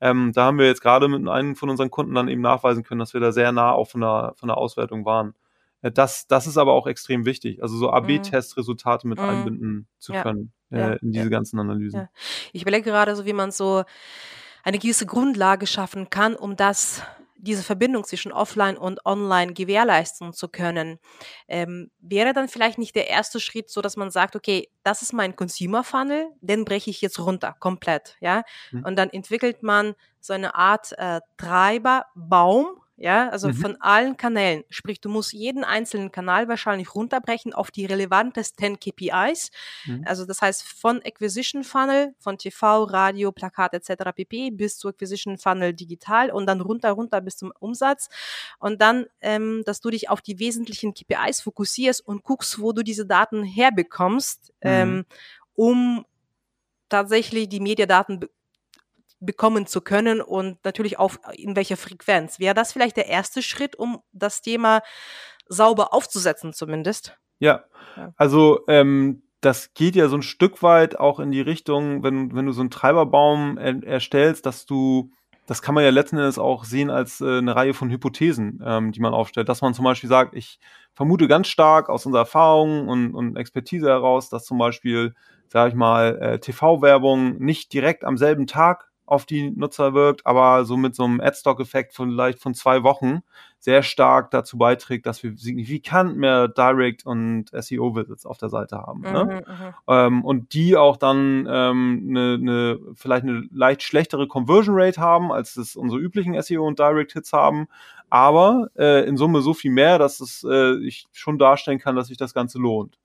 C: Ähm, da haben wir jetzt gerade mit einem von unseren Kunden dann eben nachweisen können, dass wir da sehr nah auch von der, von der Auswertung waren. Äh, das, das ist aber auch extrem wichtig. Also so AB-Testresultate mit
B: Mhm.
C: einbinden zu
B: Ja.
C: können äh,
B: Ja.
C: in diese ganzen Analysen.
B: Ja. Ich überlege gerade so, wie man so eine gewisse Grundlage schaffen kann, um das diese Verbindung zwischen Offline und Online gewährleisten zu können. Ähm, wäre dann vielleicht nicht der erste Schritt so, dass man sagt, okay, das ist mein Consumer Funnel, den breche ich jetzt runter, komplett, ja?
C: Mhm.
B: Und dann entwickelt man so eine Art äh, Treiberbaum, ja, also
C: Mhm.
B: von allen Kanälen. Sprich, du musst jeden einzelnen Kanal wahrscheinlich runterbrechen auf die relevantesten KPIs.
C: Mhm.
B: Also das heißt von Acquisition Funnel, von TV, Radio, Plakat etc. pp. bis zu Acquisition Funnel digital und dann runter, runter bis zum Umsatz. Und dann, ähm, dass du dich auf die wesentlichen KPIs fokussierst und guckst, wo du diese Daten herbekommst,
C: Mhm.
B: ähm, um tatsächlich die Mediadaten bekommen zu können und natürlich auf in welcher Frequenz. Wäre das vielleicht der erste Schritt, um das Thema sauber aufzusetzen zumindest?
C: Ja,
B: Ja.
C: also ähm, das geht ja so ein Stück weit auch in die Richtung, wenn, wenn du so einen Treiberbaum er, erstellst, dass du, das kann man ja letzten Endes auch sehen als äh, eine Reihe von Hypothesen, ähm, die man aufstellt, dass man zum Beispiel sagt, ich vermute ganz stark aus unserer Erfahrung und, und Expertise heraus, dass zum Beispiel, sage ich mal, äh, TV-Werbung nicht direkt am selben Tag auf die Nutzer wirkt, aber so mit so einem Adstock-Effekt von vielleicht von zwei Wochen sehr stark dazu beiträgt, dass wir signifikant mehr Direct und SEO-Visits auf der Seite haben. Ne?
B: Mhm, mhm.
C: Ähm, und die auch dann ähm, eine, eine, vielleicht eine leicht schlechtere Conversion Rate haben, als es unsere üblichen SEO und Direct Hits haben, aber äh, in Summe so viel mehr, dass es äh, ich schon darstellen kann, dass sich das Ganze lohnt.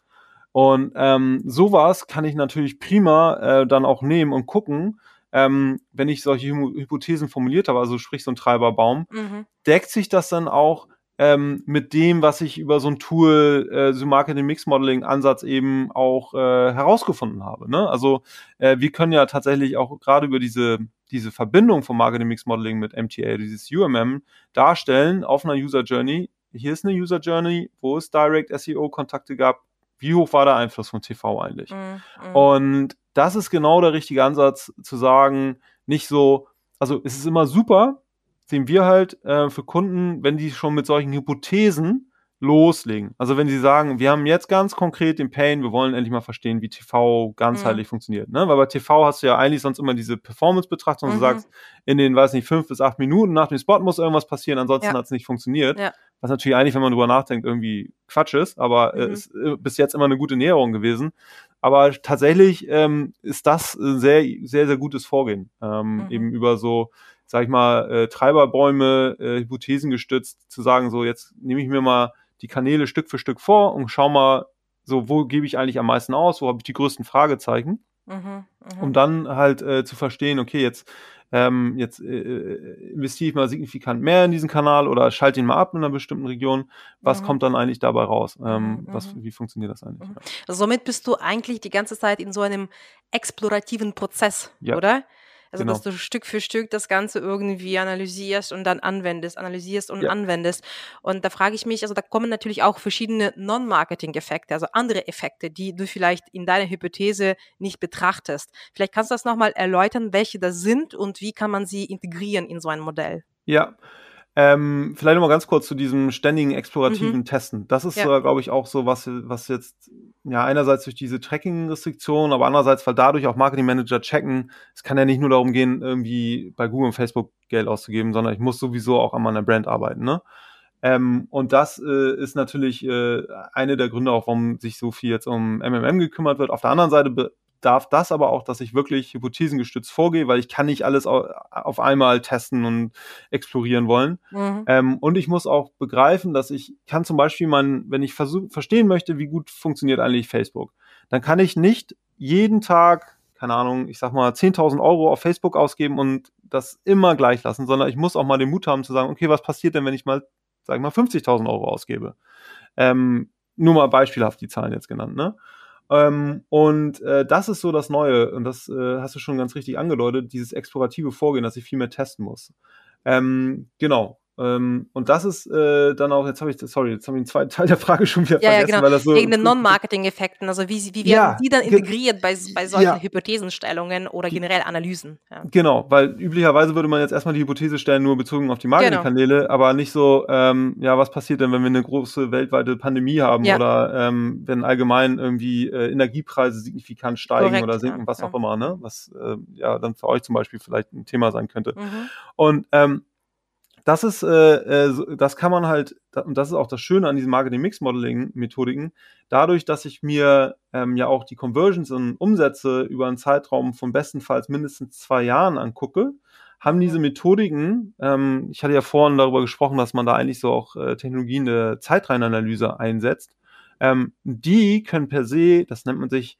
C: Und ähm, sowas kann ich natürlich prima äh, dann auch nehmen und gucken, ähm, wenn ich solche Hy Hypothesen formuliert habe, also sprich so ein Treiberbaum,
B: Mhm.
C: deckt sich das dann auch ähm, mit dem, was ich über so ein Tool, äh, so Marketing Mix Modeling Ansatz eben auch äh, herausgefunden habe. Ne? Also äh, wir können ja tatsächlich auch gerade über diese diese Verbindung von Marketing Mix Modeling mit MTA, dieses UMM darstellen auf einer User Journey. Hier ist eine User Journey, wo es Direct SEO Kontakte gab. Wie hoch war der Einfluss von TV eigentlich?
B: Mhm.
C: Und das ist genau der richtige Ansatz, zu sagen, nicht so, also es ist immer super, sehen wir halt äh, für Kunden, wenn die schon mit solchen Hypothesen loslegen. Also wenn sie sagen, wir haben jetzt ganz konkret den Pain, wir wollen endlich mal verstehen, wie TV ganzheitlich funktioniert. Ne? Weil bei TV hast du ja eigentlich sonst immer diese Performance-Betrachtung,
B: Mhm.
C: du sagst, in den, weiß nicht, fünf bis acht Minuten nach dem Spot muss irgendwas passieren, ansonsten
B: Ja.
C: hat es nicht funktioniert.
B: Ja.
C: Was natürlich eigentlich, wenn man drüber nachdenkt, irgendwie Quatsch ist, aber äh,
B: Mhm.
C: ist äh, bis jetzt immer eine gute Näherung gewesen. Aber tatsächlich ähm, ist das ein sehr, sehr, sehr gutes Vorgehen. Ähm,
B: Mhm.
C: Eben über so, sag ich mal, äh, Treiberbäume, äh, Hypothesen gestützt, zu sagen, so jetzt nehme ich mir mal die Kanäle Stück für Stück vor und schau mal, so wo gebe ich eigentlich am meisten aus, wo habe ich die größten Fragezeichen,
B: Mhm. Mhm.
C: um dann halt äh, zu verstehen, okay, jetzt ähm, jetzt äh, investiere ich mal signifikant mehr in diesen Kanal oder schalte ihn mal ab in einer bestimmten Region. Was
B: Mhm.
C: kommt dann eigentlich dabei raus? Ähm,
B: Mhm,
C: was,
B: mhm.
C: wie funktioniert das eigentlich?
B: Mhm.
C: Ja.
B: Somit bist du eigentlich die ganze Zeit in so einem explorativen Prozess,
C: Ja,
B: oder? Also,
C: genau.
B: dass du Stück für Stück das Ganze irgendwie analysierst und dann anwendest, analysierst und
C: Ja.
B: anwendest. Und da frage ich mich, also da kommen natürlich auch verschiedene Non-Marketing-Effekte, also andere Effekte, die du vielleicht in deiner Hypothese nicht betrachtest. Vielleicht kannst du das nochmal erläutern, welche das sind und wie kann man sie integrieren in so ein Modell?
C: Ja. Ähm, vielleicht noch mal ganz kurz zu diesem ständigen explorativen Testen. Das ist,
B: Mhm. Ja.
C: äh, glaube ich, auch so, was, was jetzt, ja, einerseits durch diese Tracking-Restriktionen, aber andererseits, weil dadurch auch Marketing-Manager checken, es kann ja nicht nur darum gehen, irgendwie bei Google und Facebook Geld auszugeben, sondern ich muss sowieso auch an meiner Brand arbeiten, ne? Ähm, und das äh, ist natürlich äh, eine der Gründe auch, warum sich so viel jetzt um MMM gekümmert wird. Auf der anderen Seite bedarf das aber auch, dass ich wirklich hypothesengestützt vorgehe, weil ich kann nicht alles au auf einmal testen und explorieren wollen.
B: Mhm.
C: Ähm, und ich muss auch begreifen, dass ich kann zum Beispiel mein, wenn ich versuch, verstehen möchte, wie gut funktioniert eigentlich Facebook, dann kann ich nicht jeden Tag, keine Ahnung, ich sag mal 10.000 Euro auf Facebook ausgeben und das immer gleich lassen, sondern ich muss auch mal den Mut haben zu sagen, okay, was passiert denn, wenn ich mal, sag ich mal, 50.000 Euro ausgebe? Ähm, nur mal beispielhaft die Zahlen jetzt genannt, ne? Ähm, und äh, das ist so das Neue, und das äh, hast du schon ganz richtig angedeutet, dieses explorative Vorgehen, dass ich viel mehr testen muss. Ähm, genau. Ähm, und das ist äh, dann auch, jetzt habe ich, sorry, jetzt habe ich den zweiten Teil der Frage schon wieder
B: ja,
C: vergessen,
B: ja, genau.
C: weil das so.
B: Wegen den Non-Marketing-Effekten, also wie, wie werden
C: Ja,
B: die dann integriert bei, bei solchen
C: Ja.
B: Hypothesenstellungen oder generell Analysen? Ja.
C: Genau, weil üblicherweise würde man jetzt erstmal die Hypothese stellen, nur bezogen auf die Marketingkanäle, aber nicht so, ähm, ja, was passiert denn, wenn wir eine große weltweite Pandemie haben oder ähm, wenn allgemein irgendwie äh, Energiepreise signifikant steigen
B: Korrekt,
C: oder sinken, was auch immer, ne? Was äh, ja dann für euch zum Beispiel vielleicht ein Thema sein könnte.
B: Mhm.
C: Und ähm, das ist, äh, äh, das kann man halt, und das ist auch das Schöne an diesen Marketing-Mix-Modeling-Methodiken, dadurch, dass ich mir ähm, ja auch die Conversions und Umsätze über einen Zeitraum von bestenfalls mindestens zwei Jahren angucke, haben diese Methodiken, ähm, ich hatte ja vorhin darüber gesprochen, dass man da eigentlich so auch äh, Technologien der Zeitreihenanalyse einsetzt, ähm, die können per se, das nennt man sich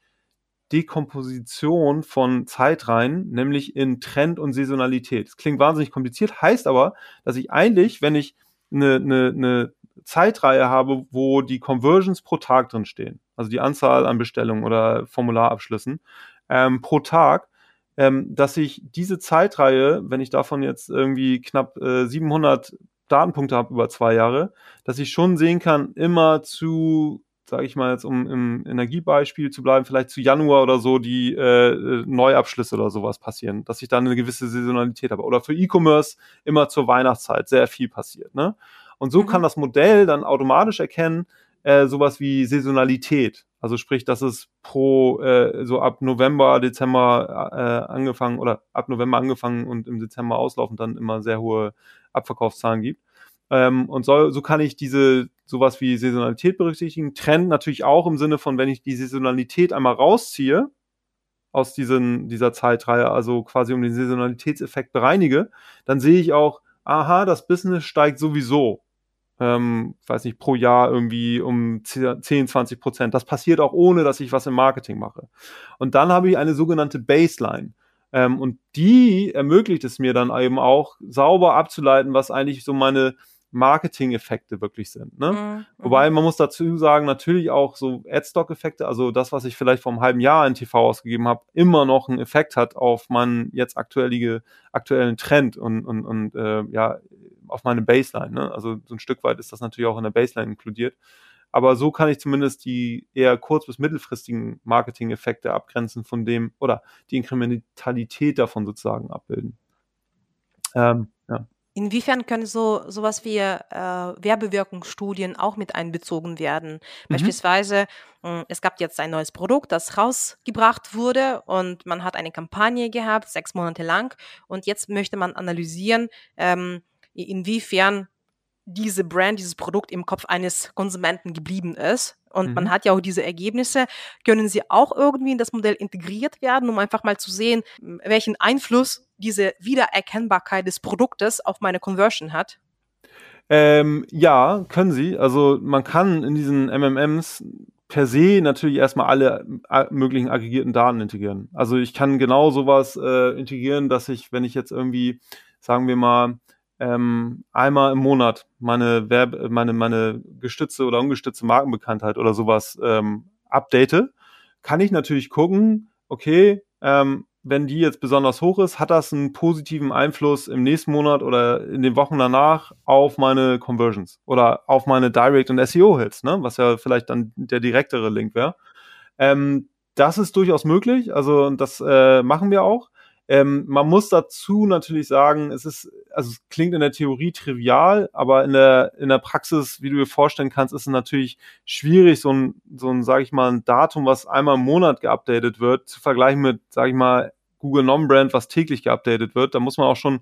C: Dekomposition von Zeitreihen, nämlich in Trend und Saisonalität. Das klingt wahnsinnig kompliziert, heißt aber, dass ich eigentlich, wenn ich eine, eine, eine Zeitreihe habe, wo die Conversions pro Tag drin stehen, also die Anzahl an Bestellungen oder Formularabschlüssen ähm, pro Tag, ähm, dass ich diese Zeitreihe, wenn ich davon jetzt irgendwie knapp äh, 700 Datenpunkte habe über zwei Jahre, dass ich schon sehen kann, immer zu, sage ich mal jetzt, um im Energiebeispiel zu bleiben, vielleicht zu Januar oder so die äh, äh, Neuabschlüsse oder sowas passieren, dass ich dann eine gewisse Saisonalität habe. Oder für E-Commerce immer zur Weihnachtszeit sehr viel passiert. Ne? Und so
B: Mhm.
C: kann das Modell dann automatisch erkennen, äh, sowas wie Saisonalität. Also sprich, dass es pro äh, so ab November, Dezember äh, angefangen oder ab November angefangen und im Dezember auslaufend dann immer sehr hohe Abverkaufszahlen gibt. Ähm, und so, so kann ich diese sowas wie Saisonalität berücksichtigen. Trend natürlich auch im Sinne von, wenn ich die Saisonalität einmal rausziehe aus diesen, dieser Zeitreihe, also quasi um den Saisonalitätseffekt bereinige, dann sehe ich auch, aha, das Business steigt sowieso ähm, weiß nicht, pro Jahr irgendwie um 10, 20 Prozent. Das passiert auch ohne, dass ich was im Marketing mache. Und dann habe ich eine sogenannte Baseline. Ähm, und die ermöglicht es mir dann eben auch, sauber abzuleiten, was eigentlich so meine Marketing-Effekte wirklich sind. Ne?
B: Mhm.
C: Wobei man muss dazu sagen, natürlich auch so Ad-Stock-Effekte, also das, was ich vielleicht vor einem halben Jahr in TV ausgegeben habe, immer noch einen Effekt hat auf meinen jetzt aktuellige, aktuellen Trend und, und, und äh, ja, auf meine Baseline. Ne? Also so ein Stück weit ist das natürlich auch in der Baseline inkludiert. Aber so kann ich zumindest die eher kurz- bis mittelfristigen Marketing-Effekte abgrenzen von dem oder die Inkrementalität davon sozusagen abbilden. Ähm, ja.
B: Inwiefern können so sowas wie äh, Werbewirkungsstudien auch mit einbezogen werden? Beispielsweise, mh, es gab jetzt ein neues Produkt, das rausgebracht wurde und man hat eine Kampagne gehabt, sechs Monate lang, und jetzt möchte man analysieren, ähm, inwiefern diese Brand, dieses Produkt im Kopf eines Konsumenten geblieben ist. Und man
C: Mhm.
B: hat ja auch diese Ergebnisse. Können sie auch irgendwie in das Modell integriert werden, um einfach mal zu sehen, welchen Einfluss diese Wiedererkennbarkeit des Produktes auf meine Conversion hat?
C: Ähm, ja, können sie. Also man kann in diesen MMMs per se natürlich erstmal alle äh, möglichen aggregierten Daten integrieren. Also ich kann genau sowas äh, integrieren, dass ich, wenn ich jetzt irgendwie, sagen wir mal, ähm, einmal im Monat meine Werbe, meine, meine gestützte oder ungestützte Markenbekanntheit oder sowas ähm, update, kann ich natürlich gucken, okay, ähm, wenn die jetzt besonders hoch ist, hat das einen positiven Einfluss im nächsten Monat oder in den Wochen danach auf meine Conversions oder auf meine Direct- und SEO-Hits, ne? was ja vielleicht dann der direktere Link wäre. Ähm, das ist durchaus möglich, also das äh, machen wir auch. Ähm, man muss dazu natürlich sagen, es ist, also es klingt in der Theorie trivial, aber in der, in der Praxis, wie du dir vorstellen kannst, ist es natürlich schwierig, so ein, so ein, sag ich mal, ein Datum, was einmal im Monat geupdatet wird, zu vergleichen mit, sag ich mal, Google Non-Brand, was täglich geupdatet wird. Da muss man auch schon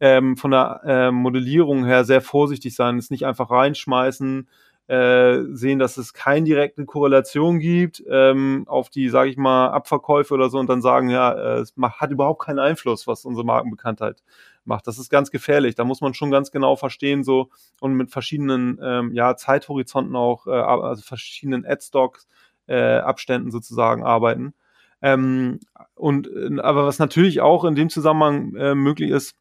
C: ähm, von der äh, Modellierung her sehr vorsichtig sein, es nicht einfach reinschmeißen, äh, sehen, dass es keine direkte Korrelation gibt ähm, auf die, sage ich mal, Abverkäufe oder so und dann sagen, ja, äh, es macht, hat überhaupt keinen Einfluss, was unsere Markenbekanntheit macht. Das ist ganz gefährlich. Da muss man schon ganz genau verstehen so und mit verschiedenen ähm, ja, Zeithorizonten auch, äh, also verschiedenen Ad-Stocks, äh, Abständen sozusagen arbeiten. Ähm, und äh, aber was natürlich auch in dem Zusammenhang äh, möglich ist,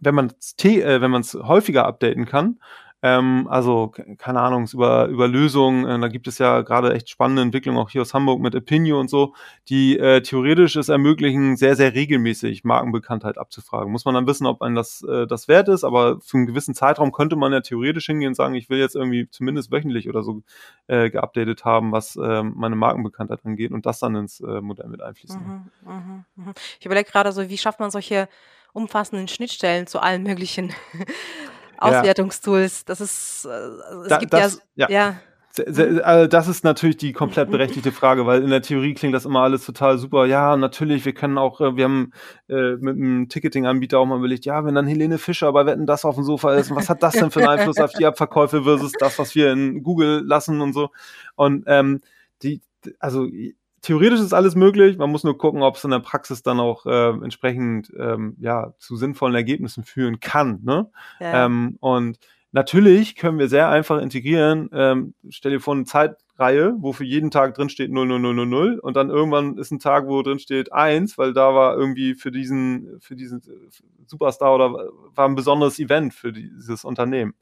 C: wenn man es äh, wenn man es häufiger updaten kann, Ähm, also, keine Ahnung, über, über Lösungen, äh, da gibt es ja gerade echt spannende Entwicklungen, auch hier aus Hamburg mit Opinio und so, die äh, theoretisch es ermöglichen, sehr, sehr regelmäßig Markenbekanntheit abzufragen. Muss man dann wissen, ob einem das, äh, das wert ist, aber für einen gewissen Zeitraum könnte man ja theoretisch hingehen und sagen, ich will jetzt irgendwie zumindest wöchentlich oder so äh, geupdatet haben, was äh, meine Markenbekanntheit angeht und das dann ins äh, Modell mit einfließen. Mhm,
B: mh, mh. Ich überlege gerade so, wie schafft man solche umfassenden Schnittstellen zu allen möglichen Auswertungstools. Das ist, äh, es
C: Da,
B: gibt
C: das,
B: ja,
C: ja. se- Also das ist natürlich die komplett berechtigte Frage, weil in der Theorie klingt das immer alles total super. Ja, natürlich, wir können auch, äh, wir haben äh, mit einem Ticketing-Anbieter auch mal überlegt, ja, wenn dann Helene Fischer bei Wetten das auf dem Sofa ist, was hat das denn für einen Einfluss auf die Abverkäufe versus das, was wir in Google lassen und so. Und ähm, die, also theoretisch ist alles möglich, man muss nur gucken, ob es in der Praxis dann auch äh, entsprechend ähm, ja, zu sinnvollen Ergebnissen führen kann. Ne?
B: ja.
C: Ähm, und natürlich können wir sehr einfach integrieren. Ähm, stell dir vor, eine Zeitreihe, wo für jeden Tag drin steht 00000 und dann irgendwann ist ein Tag, wo drin steht 1, weil da war irgendwie für diesen, für diesen Superstar oder war ein besonderes Event für dieses Unternehmen.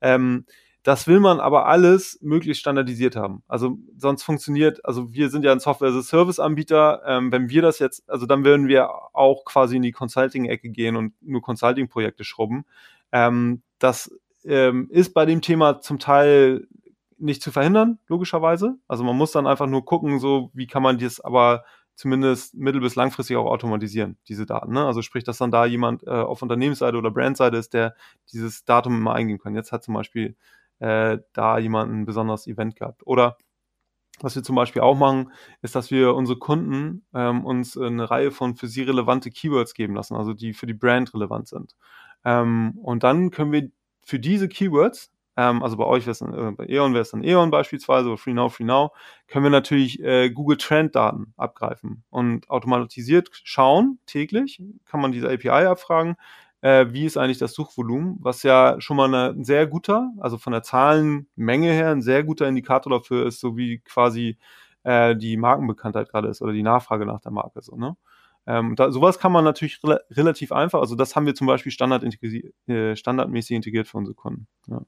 C: Ähm, das will man aber alles möglichst standardisiert haben. Also sonst funktioniert, also wir sind ja ein Software-as-a-Service-Anbieter. Ähm, wenn wir das jetzt, also dann würden wir auch quasi in die Consulting-Ecke gehen und nur Consulting-Projekte schrubben. Ähm, das ähm, ist bei dem Thema zum Teil nicht zu verhindern, logischerweise. Also man muss dann einfach nur gucken, so wie kann man das aber zumindest mittel- bis langfristig auch automatisieren, diese Daten. Ne? Also sprich, dass dann da jemand äh, auf Unternehmensseite oder Brandseite ist, der dieses Datum immer eingeben kann. Jetzt hat zum Beispiel äh, da jemand ein besonderes Event gehabt. Oder was wir zum Beispiel auch machen, ist, dass wir unsere Kunden ähm, uns eine Reihe von für sie relevante Keywords geben lassen, also die für die Brand relevant sind. Ähm, und dann können wir für diese Keywords, ähm, also bei euch wäre es äh, bei E.ON wäre es dann E.ON beispielsweise oder FreeNow, FreeNow, können wir natürlich äh, Google Trend Daten abgreifen und automatisiert schauen, täglich, kann man diese API abfragen, äh, wie ist eigentlich das Suchvolumen, was ja schon mal eine, ein sehr guter, also von der Zahlenmenge her ein sehr guter Indikator dafür ist, so wie quasi äh, die Markenbekanntheit gerade ist oder die Nachfrage nach der Marke. So, ne? Ähm, da, sowas kann man natürlich rela relativ einfach, also das haben wir zum Beispiel standard integri äh, standardmäßig integriert für unsere Kunden. Ja.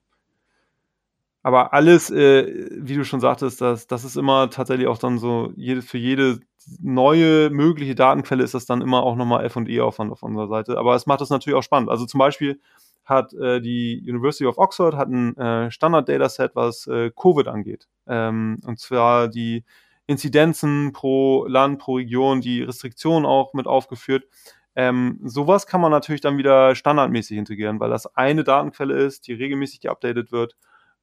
C: Aber alles, äh, wie du schon sagtest, das, das ist immer tatsächlich auch dann so, jede, für jede neue mögliche Datenquelle ist das dann immer auch nochmal F&E-Aufwand auf unserer Seite. Aber es macht das natürlich auch spannend. Also zum Beispiel hat äh, die University of Oxford hat ein äh, Standard-Dataset, was äh, Covid angeht. Ähm, und zwar die Inzidenzen pro Land, pro Region, die Restriktionen auch mit aufgeführt. Ähm, sowas kann man natürlich dann wieder standardmäßig integrieren, weil das eine Datenquelle ist, die regelmäßig geupdatet wird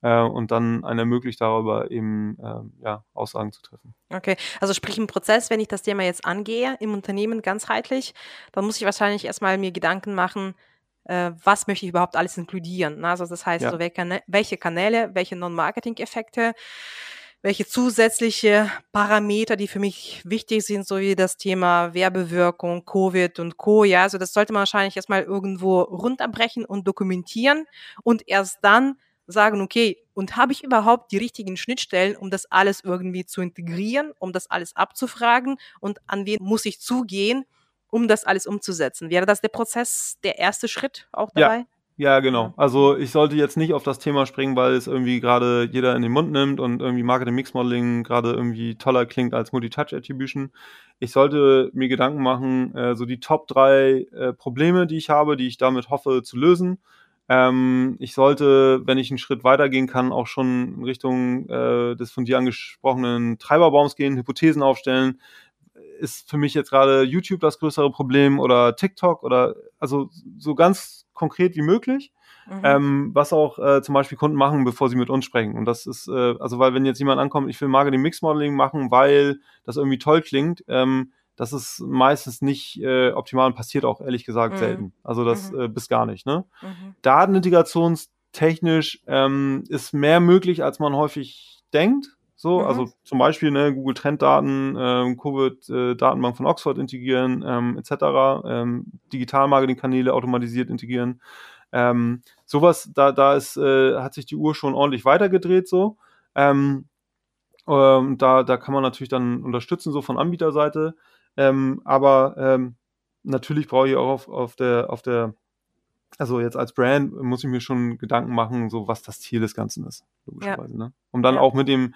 C: und dann einen ermöglicht, darüber eben äh, ja, Aussagen zu treffen.
B: Okay, also sprich im Prozess, wenn ich das Thema jetzt angehe, im Unternehmen ganzheitlich, dann muss ich wahrscheinlich erstmal mir Gedanken machen, äh, was möchte ich überhaupt alles inkludieren. Also das heißt,
C: Ja.
B: so welche, Kanä- welche Kanäle, welche Non-Marketing-Effekte, welche zusätzliche Parameter, die für mich wichtig sind, so wie das Thema Werbewirkung, Covid und Co. Ja, also das sollte man wahrscheinlich erstmal irgendwo runterbrechen und dokumentieren und erst dann sagen, okay, und habe ich überhaupt die richtigen Schnittstellen, um das alles irgendwie zu integrieren, um das alles abzufragen und an wen muss ich zugehen, um das alles umzusetzen? Wäre das der Prozess, der erste Schritt auch dabei?
C: Ja, genau.
B: Ja.
C: Also ich sollte jetzt nicht auf das Thema springen, weil es irgendwie gerade jeder in den Mund nimmt und irgendwie Marketing Mix Modeling gerade irgendwie toller klingt als Multi-Touch Attribution. Ich sollte mir Gedanken machen, äh, so die Top drei äh, Probleme, die ich habe, die ich damit hoffe zu lösen. Ähm, ich sollte, wenn ich einen Schritt weitergehen kann, auch schon in Richtung äh, des von dir angesprochenen Treiberbaums gehen, Hypothesen aufstellen. Ist für mich jetzt gerade YouTube das größere Problem oder TikTok oder also so ganz konkret wie möglich.
B: Mhm.
C: Ähm, was auch äh, zum Beispiel Kunden machen, bevor sie mit uns sprechen. Und das ist, äh, also weil wenn jetzt jemand ankommt, ich will Marketing Mix Modeling machen, weil das irgendwie toll klingt, ähm, das ist meistens nicht äh, optimal und passiert auch ehrlich gesagt
B: Mhm.
C: selten. Also das
B: Mhm.
C: äh, bis gar nicht. Ne?
B: Mhm.
C: Datenintegrationstechnisch ähm, ist mehr möglich, als man häufig denkt. So,
B: Mhm.
C: also zum Beispiel ne, Google Trenddaten, ähm, Covid-Datenbank von Oxford integrieren, ähm, etc. Ähm, Digital-Marketing-Kanäle automatisiert integrieren. Ähm, sowas, da, da ist, äh, hat sich die Uhr schon ordentlich weitergedreht so. Ähm, ähm, da, da kann man natürlich dann unterstützen, so von Anbieterseite. Ähm, aber ähm, natürlich brauche ich auch auf, auf der, auf der also jetzt als Brand muss ich mir schon Gedanken machen, so was das Ziel des Ganzen ist, logischerweise. Ja. Ne? Um dann ja. auch mit dem,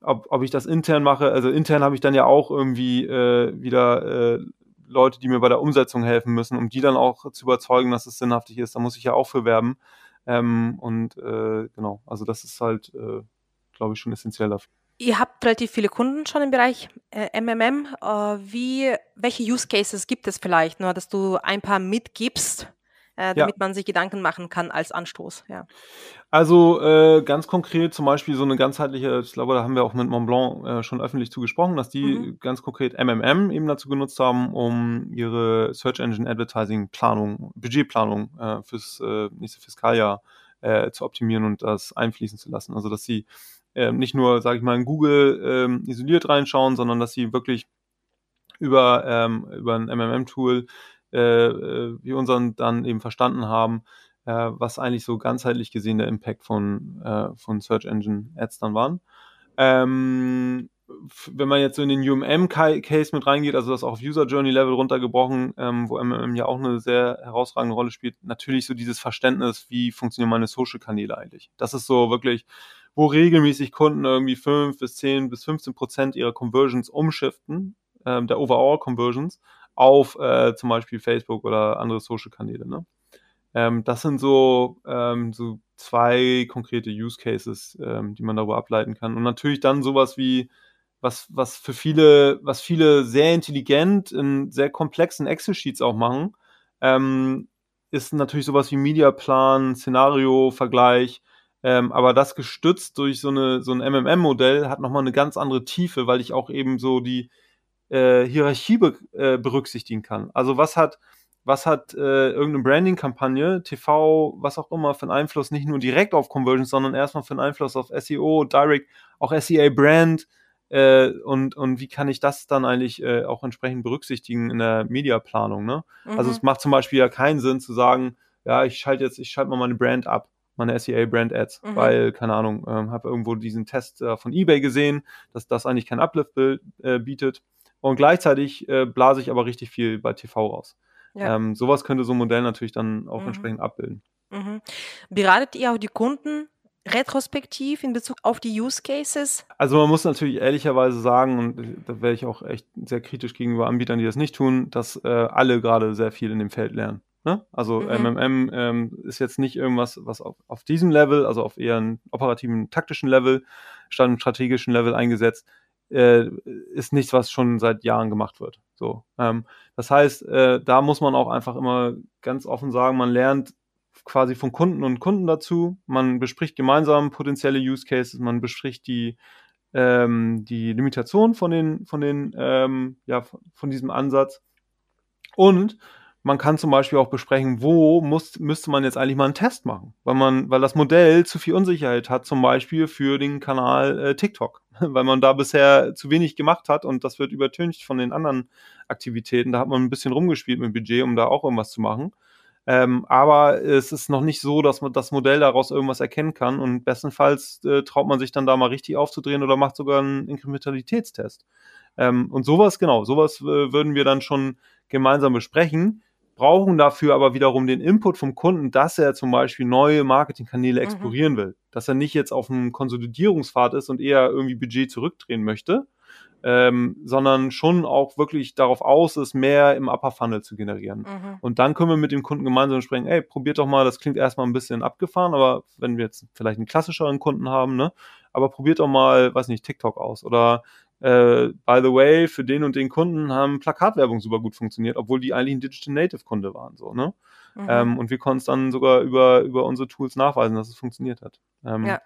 C: ob, ob ich das intern mache, also intern habe ich dann ja auch irgendwie äh, wieder äh, Leute, die mir bei der Umsetzung helfen müssen, um die dann auch zu überzeugen, dass es sinnhaftig ist. Da muss ich ja auch für werben. Ähm, und äh, genau, also das ist halt, äh, glaube ich, schon essentiell dafür.
B: Ihr habt relativ viele Kunden schon im Bereich äh, MMM. Äh, wie, welche Use Cases gibt es vielleicht, nur dass du ein paar mitgibst, äh, damit ja. man sich Gedanken machen kann als Anstoß. Ja.
C: Also äh, ganz konkret zum Beispiel so eine ganzheitliche, ich glaube, da haben wir auch mit Montblanc äh, schon öffentlich zugesprochen, dass die mhm. ganz konkret MMM eben dazu genutzt haben, um ihre Search Engine Advertising Planung, Budgetplanung fürs nächste Fiskaljahr zu optimieren und das einfließen zu lassen. Also dass sie äh, nicht nur, sage ich mal, in Google äh, isoliert reinschauen, sondern dass sie wirklich über, ähm, über ein MMM-Tool äh, äh, wir unseren dann eben verstanden haben, äh, was eigentlich so ganzheitlich gesehen der Impact von, äh, von Search Engine Ads dann waren. Ähm, wenn man jetzt so in den UMM-Case mit reingeht, also das auch auf User Journey Level runtergebrochen, ähm, wo MMM ja auch eine sehr herausragende Rolle spielt, natürlich so dieses Verständnis, wie funktionieren meine Social-Kanäle eigentlich. Das ist so wirklich, wo regelmäßig Kunden irgendwie 5 bis 10 bis 15 Prozent ihrer Conversions umschiften, ähm, der Overall Conversions, auf äh, zum Beispiel Facebook oder andere Social-Kanäle. Ne? Ähm, das sind so, ähm, so zwei konkrete Use Cases, ähm, die man darüber ableiten kann. Und natürlich dann sowas wie, was, was für viele, was viele sehr intelligent in sehr komplexen Excel-Sheets auch machen, ähm, ist natürlich sowas wie Mediaplan, Szenario, Vergleich. Ähm, aber das gestützt durch so, eine, so ein MMM-Modell hat nochmal eine ganz andere Tiefe, weil ich auch eben so die, äh, Hierarchie be äh, berücksichtigen kann. Also was hat, was hat äh, irgendeine Branding-Kampagne, TV, was auch immer, für einen Einfluss nicht nur direkt auf Conversions, sondern erstmal für einen Einfluss auf SEO, Direct, auch SEA-Brand äh, und, und wie kann ich das dann eigentlich äh, auch entsprechend berücksichtigen in der Mediaplanung. Ne? Also mhm. Also es macht zum Beispiel ja keinen Sinn zu sagen, ja, ich schalte jetzt, ich schalte mal meine Brand ab meine SEA Brand Ads, mhm. weil, keine Ahnung, ähm, habe irgendwo diesen Test äh, von eBay gesehen, dass das eigentlich kein Uplift äh, bietet und gleichzeitig äh, blase ich aber richtig viel bei TV raus. Ja. Ähm, sowas könnte so ein Modell natürlich dann auch mhm. entsprechend abbilden.
B: Mhm. Beratet ihr auch die Kunden retrospektiv in Bezug auf die Use Cases?
C: Also man muss natürlich ehrlicherweise sagen, und da wäre ich auch echt sehr kritisch gegenüber Anbietern, die das nicht tun, dass äh, alle gerade sehr viel in dem Feld lernen. Ne? Also mhm. MMM ähm, ist jetzt nicht irgendwas, was auf, auf diesem Level, also auf eher einem operativen, taktischen Level, statt einem strategischen Level eingesetzt, äh, ist nichts, was schon seit Jahren gemacht wird. So, ähm, das heißt, äh, da muss man auch einfach immer ganz offen sagen, man lernt quasi von Kunden und Kunden dazu. Man bespricht gemeinsam potenzielle Use Cases, man bespricht die ähm, die Limitation von den von den ähm, ja von diesem Ansatz und man kann zum Beispiel auch besprechen, wo muss, müsste man jetzt eigentlich mal einen Test machen, weil man, weil das Modell zu viel Unsicherheit hat, zum Beispiel für den Kanal äh, TikTok, weil man da bisher zu wenig gemacht hat und das wird übertüncht von den anderen Aktivitäten. Da hat man ein bisschen rumgespielt mit Budget, um da auch irgendwas zu machen. Ähm, aber es ist noch nicht so, dass man das Modell daraus irgendwas erkennen kann und bestenfalls äh, traut man sich dann da mal richtig aufzudrehen oder macht sogar einen Inkrementalitätstest. Ähm, und sowas, genau, sowas äh, würden wir dann schon gemeinsam besprechen brauchen dafür aber wiederum den Input vom Kunden, dass er zum Beispiel neue Marketingkanäle mhm. explorieren will. Dass er nicht jetzt auf einem Konsolidierungspfad ist und eher irgendwie Budget zurückdrehen möchte, ähm, sondern schon auch wirklich darauf aus ist, mehr im Upper Funnel zu generieren. Mhm. Und dann können wir mit dem Kunden gemeinsam sprechen, ey, probiert doch mal, das klingt erstmal ein bisschen abgefahren, aber wenn wir jetzt vielleicht einen klassischeren Kunden haben, ne, aber probiert doch mal, weiß nicht, TikTok aus oder äh, by the way, für den und den Kunden haben Plakatwerbung super gut funktioniert, obwohl die eigentlich ein Digital Native Kunde waren, so, ne? Mhm. Ähm, und wir konnten es dann sogar über, über unsere Tools nachweisen, dass es funktioniert hat. Ähm, ja.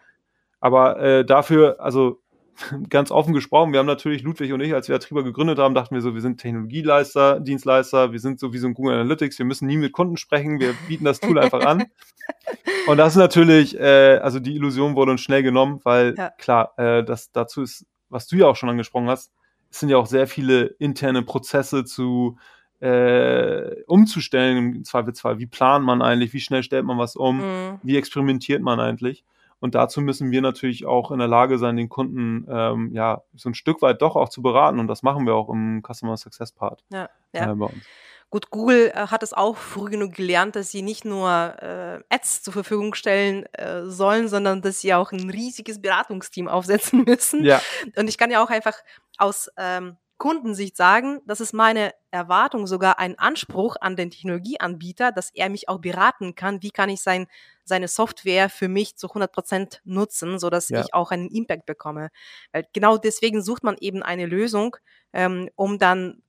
C: Aber äh, dafür, also ganz offen gesprochen, wir haben natürlich Ludwig und ich, als wir Atriba gegründet haben, dachten wir so, wir sind Technologieleister, Dienstleister, wir sind so wie so ein Google Analytics, wir müssen nie mit Kunden sprechen, wir bieten das Tool einfach an. Und das ist natürlich, äh, also die Illusion wurde uns schnell genommen, weil ja. klar, äh, das dazu ist was du ja auch schon angesprochen hast, es sind ja auch sehr viele interne Prozesse zu äh, umzustellen im Zweifelsfall. Wie plant man eigentlich? Wie schnell stellt man was um? Mhm. Wie experimentiert man eigentlich? Und dazu müssen wir natürlich auch in der Lage sein, den Kunden ähm, ja so ein Stück weit doch auch zu beraten. Und das machen wir auch im Customer Success Part
B: ja, ja. Äh, bei uns. Gut, Google äh, hat es auch früh genug gelernt, dass sie nicht nur äh, Ads zur Verfügung stellen äh, sollen, sondern dass sie auch ein riesiges Beratungsteam aufsetzen müssen.
C: Ja.
B: Und ich kann ja auch einfach aus ähm, Kundensicht sagen, das ist meine Erwartung, sogar ein Anspruch an den Technologieanbieter, dass er mich auch beraten kann, wie kann ich sein, seine Software für mich zu 100 Prozent nutzen, so dass
C: Ja.
B: ich auch einen Impact bekomme. Weil genau deswegen sucht man eben eine Lösung, ähm, um dann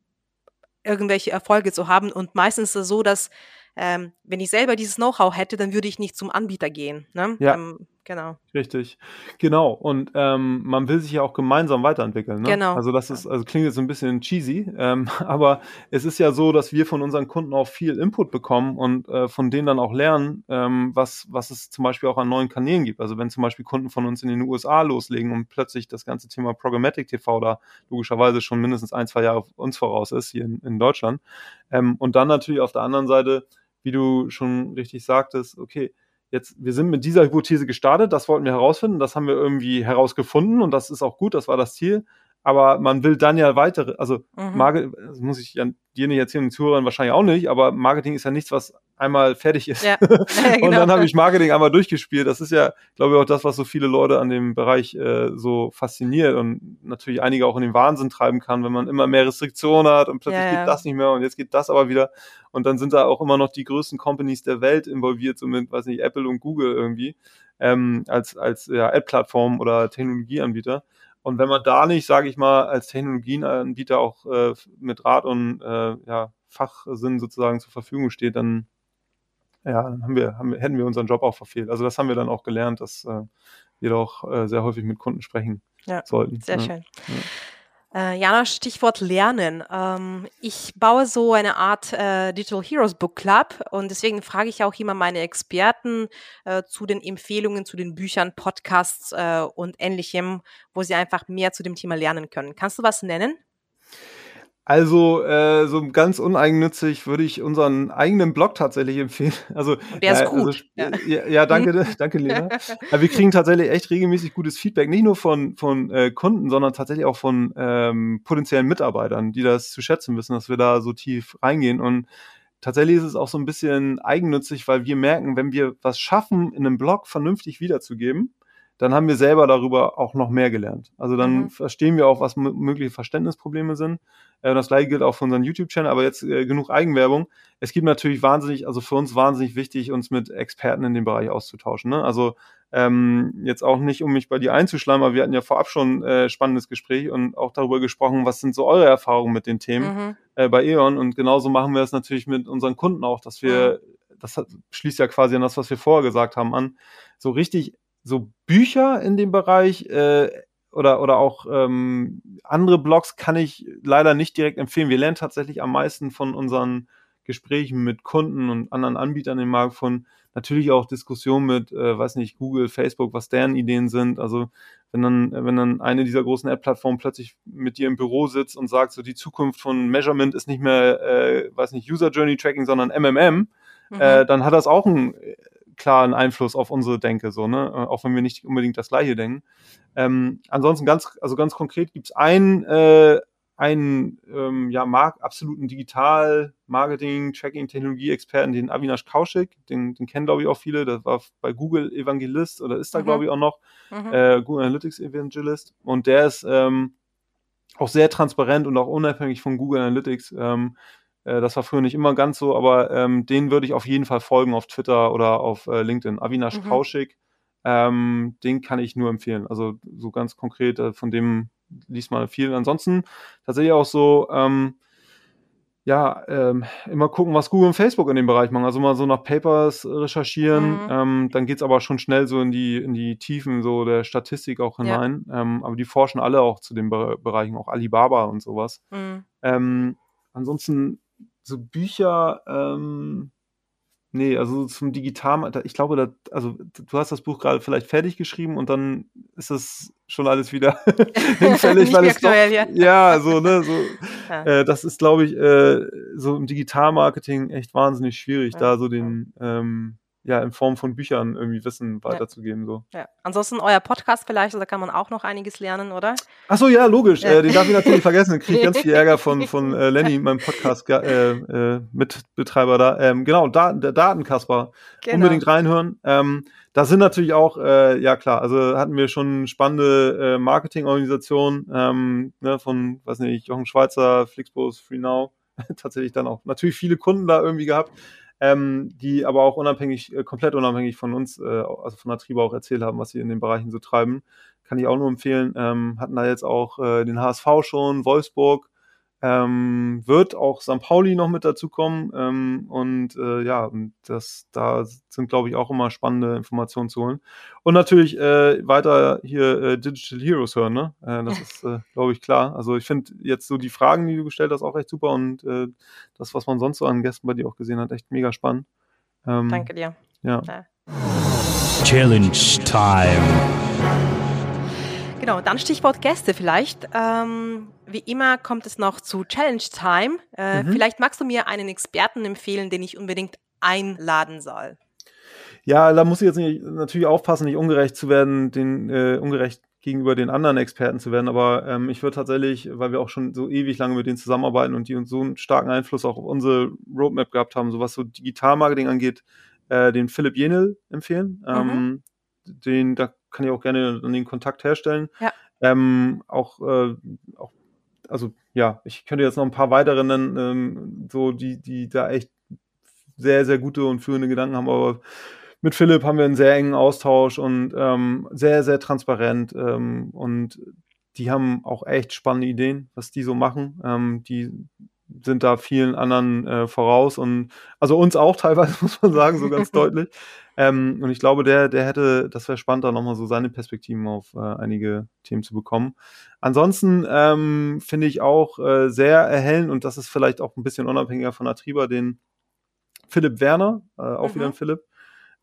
B: irgendwelche Erfolge zu haben. Und meistens ist es so, dass ähm, wenn ich selber dieses Know-how hätte, dann würde ich nicht zum Anbieter gehen. Ne?
C: Ja.
B: Ähm, genau.
C: Richtig. Genau. Und ähm, man will sich ja auch gemeinsam weiterentwickeln. Ne?
B: Genau.
C: Also das ist, also klingt jetzt ein bisschen cheesy, ähm, aber es ist ja so, dass wir von unseren Kunden auch viel Input bekommen und äh, von denen dann auch lernen, ähm, was, was es zum Beispiel auch an neuen Kanälen gibt. Also wenn zum Beispiel Kunden von uns in den USA loslegen und plötzlich das ganze Thema Programmatic TV da logischerweise schon mindestens ein, zwei Jahre uns voraus ist hier in, in Deutschland. Ähm, und dann natürlich auf der anderen Seite, wie du schon richtig sagtest, okay, jetzt, wir sind mit dieser Hypothese gestartet, das wollten wir herausfinden, das haben wir irgendwie herausgefunden und das ist auch gut, das war das Ziel. Aber man will dann ja weitere, also
B: Mhm.
C: Market, das muss ich ja dir nicht erzählen, den Zuhörern wahrscheinlich auch nicht, aber Marketing ist ja nichts, was einmal fertig ist.
B: Ja.
C: Und
B: genau.
C: dann habe ich Marketing einmal durchgespielt. Das ist ja, glaube ich, auch das, was so viele Leute an dem Bereich äh, so fasziniert und natürlich einige auch in den Wahnsinn treiben kann, wenn man immer mehr Restriktionen hat und plötzlich
B: Ja, ja.
C: geht das nicht mehr und jetzt geht das aber wieder. Und dann sind da auch immer noch die größten Companies der Welt involviert, so mit, weiß nicht, Apple und Google irgendwie, ähm, als, als ja, Ad-Plattform oder Technologieanbieter. Und wenn man da nicht, sage ich mal, als Technologieanbieter auch äh, mit Rat und äh, ja, Fachsinn sozusagen zur Verfügung steht, dann ja, dann haben wir, haben hätten wir unseren Job auch verfehlt. Also das haben wir dann auch gelernt, dass äh, wir doch äh, sehr häufig mit Kunden sprechen
B: Ja,
C: sollten.
B: Sehr
C: ja.
B: schön. Äh, Jana, Stichwort Lernen. Ähm, ich baue so eine Art äh, Digital Heroes Book Club und deswegen frage ich auch immer meine Experten äh, zu den Empfehlungen, zu den Büchern, Podcasts äh, und ähnlichem, wo sie einfach mehr zu dem Thema lernen können. Kannst du was nennen?
C: Also äh, so ganz uneigennützig würde ich unseren eigenen Blog tatsächlich empfehlen. Also
B: Und der ist
C: äh,
B: gut.
C: Also,
B: Ja.
C: ja. ja, danke, danke Lena. Aber wir kriegen tatsächlich echt regelmäßig gutes Feedback, nicht nur von von äh, Kunden, sondern tatsächlich auch von ähm, potenziellen Mitarbeitern, die das zu schätzen wissen, dass wir da so tief reingehen und Tatsächlich ist es auch so ein bisschen eigennützig, weil wir merken, wenn wir was schaffen, in einem Blog vernünftig wiederzugeben, dann haben wir selber darüber auch noch mehr gelernt. Also dann
B: Mhm.
C: verstehen wir auch, was mö- mögliche Verständnisprobleme sind. Äh, das gleiche gilt auch für unseren YouTube-Channel, aber jetzt äh, genug Eigenwerbung. Es gibt natürlich wahnsinnig, also für uns wahnsinnig wichtig, uns mit Experten in dem Bereich auszutauschen. Ne? Also ähm, jetzt auch nicht, um mich bei dir einzuschleimen, aber wir hatten ja vorab schon äh, spannendes Gespräch und auch darüber gesprochen, was sind so eure Erfahrungen mit den Themen
B: Mhm.
C: äh, bei E.ON und genauso machen wir es natürlich mit unseren Kunden auch, dass wir, das hat, schließt ja quasi an das, was wir vorher gesagt haben, an, so richtig, so Bücher in dem Bereich äh, oder, oder auch ähm, andere Blogs kann ich leider nicht direkt empfehlen. Wir lernen tatsächlich am meisten von unseren Gesprächen mit Kunden und anderen Anbietern im Markt von natürlich auch Diskussionen mit, äh, weiß nicht, Google, Facebook, was deren Ideen sind. Also wenn dann, wenn dann eine dieser großen App-Plattformen plötzlich mit dir im Büro sitzt und sagt, so die Zukunft von Measurement ist nicht mehr, äh, weiß nicht, User Journey Tracking, sondern MMM,
B: Mhm.
C: äh, dann hat das auch einen klaren Einfluss auf unsere Denke, so, ne? Äh, Auch wenn wir nicht unbedingt das Gleiche denken. Ähm, ansonsten ganz, also ganz konkret gibt's einen, äh, einen ähm, ja, Mark, absoluten Digital-Marketing, Tracking-Technologie-Experten, den Avinash Kaushik, den, den kennen, glaube ich, auch viele. Das war bei Google Evangelist oder ist da,
B: Mhm.
C: glaube ich, auch noch
B: Mhm.
C: äh, Google Analytics Evangelist. Und der ist ähm, auch sehr transparent und auch unabhängig von Google Analytics. Ähm, äh, das war früher nicht immer ganz so, aber ähm, den würde ich auf jeden Fall folgen auf Twitter oder auf äh, LinkedIn. Avinash
B: Mhm.
C: Kaushik, ähm, den kann ich nur empfehlen. Also so ganz konkret, äh, von dem liest man viel. Ansonsten tatsächlich auch so, ähm, ja, ähm, immer gucken, was Google und Facebook in dem Bereich machen. Also mal so nach Papers recherchieren.
B: Mhm.
C: Ähm, dann geht's aber schon schnell so in die, in die Tiefen so der Statistik auch
B: Ja.
C: hinein. Ähm, aber die forschen alle auch zu den Be Bereichen, auch Alibaba und sowas.
B: Mhm.
C: Ähm, ansonsten so Bücher, ähm, nee, also zum Digital, ich glaube, da, also du hast das Buch gerade vielleicht fertig geschrieben und dann ist das schon alles wieder hinfällig, weil es doch,
B: ja.
C: ja, so, ne, so,
B: Ja.
C: äh, das ist, glaube ich, äh, so im Digitalmarketing echt wahnsinnig schwierig,
B: Ja.
C: da so den, ähm, ja, in Form von Büchern irgendwie Wissen weiterzugeben. So.
B: Ja. Ansonsten euer Podcast vielleicht, da kann man auch noch einiges lernen, oder?
C: Ach so, ja, logisch. Ja. Äh, den darf ich natürlich vergessen. Den kriege ich ganz viel Ärger von, von äh, Lenny, meinem Podcast-Mitbetreiber äh, da. Ähm, genau, Daten, der Datenkasper. Genau. Unbedingt reinhören. Ähm, da sind natürlich auch, äh, ja klar, also hatten wir schon spannende äh, Marketingorganisationen ähm, ne, von, weiß nicht, Jochen Schweizer, Flixbus, Free Now, tatsächlich dann auch natürlich viele Kunden da irgendwie gehabt, ähm, die aber auch unabhängig, äh, komplett unabhängig von uns, äh, also von Atriba auch erzählt haben, was sie in den Bereichen so treiben. Kann ich auch nur empfehlen. Ähm, hatten da jetzt auch äh, den HSV schon, Wolfsburg, ähm, wird auch St. Pauli noch mit dazukommen. Ähm, und äh, ja, das, da sind, glaube ich, auch immer spannende Informationen zu holen. Und natürlich äh, weiter hier äh, Digital Heroes hören, ne? Äh, das ist, äh, glaube ich, klar. Also ich finde jetzt so die Fragen, die du gestellt hast, auch echt super und äh, das, was man sonst so an Gästen bei dir auch gesehen hat, echt mega spannend.
B: Ähm, Danke dir.
C: Ja. ja.
A: Challenge Time.
B: Genau, dann Stichwort Gäste vielleicht. Ähm, wie immer kommt es noch zu Challenge Time. Äh, mhm. Vielleicht magst du mir einen Experten empfehlen, den ich unbedingt einladen soll.
C: Ja, da muss ich jetzt nicht, natürlich aufpassen, nicht ungerecht zu werden, den äh, ungerecht gegenüber den anderen Experten zu werden. Aber ähm, ich würde tatsächlich, weil wir auch schon so ewig lange mit denen zusammenarbeiten und die uns so einen starken Einfluss auch auf unsere Roadmap gehabt haben, so was so Digitalmarketing angeht, äh, den Philipp Jenel empfehlen. Mhm. Ähm, den, da kann ich auch gerne den Kontakt herstellen. Ja. Ähm, auch, äh, auch, also ja, ich könnte jetzt noch ein paar weitere nennen, ähm, so die, die da echt sehr, sehr gute und führende Gedanken haben, aber mit Philipp haben wir einen sehr engen Austausch und ähm, sehr, sehr transparent ähm, und die haben auch echt spannende Ideen, was die so machen. Ähm, die sind da vielen anderen äh, voraus und also uns auch teilweise, muss man sagen, so ganz deutlich. Ähm, und ich glaube, der, der hätte, das wäre spannend, da nochmal so seine Perspektiven auf äh, einige Themen zu bekommen. Ansonsten ähm, finde ich auch äh, sehr erhellend, und das ist vielleicht auch ein bisschen unabhängiger von Atriba, den Philipp Werner, äh, auch mhm. wieder ein Philipp.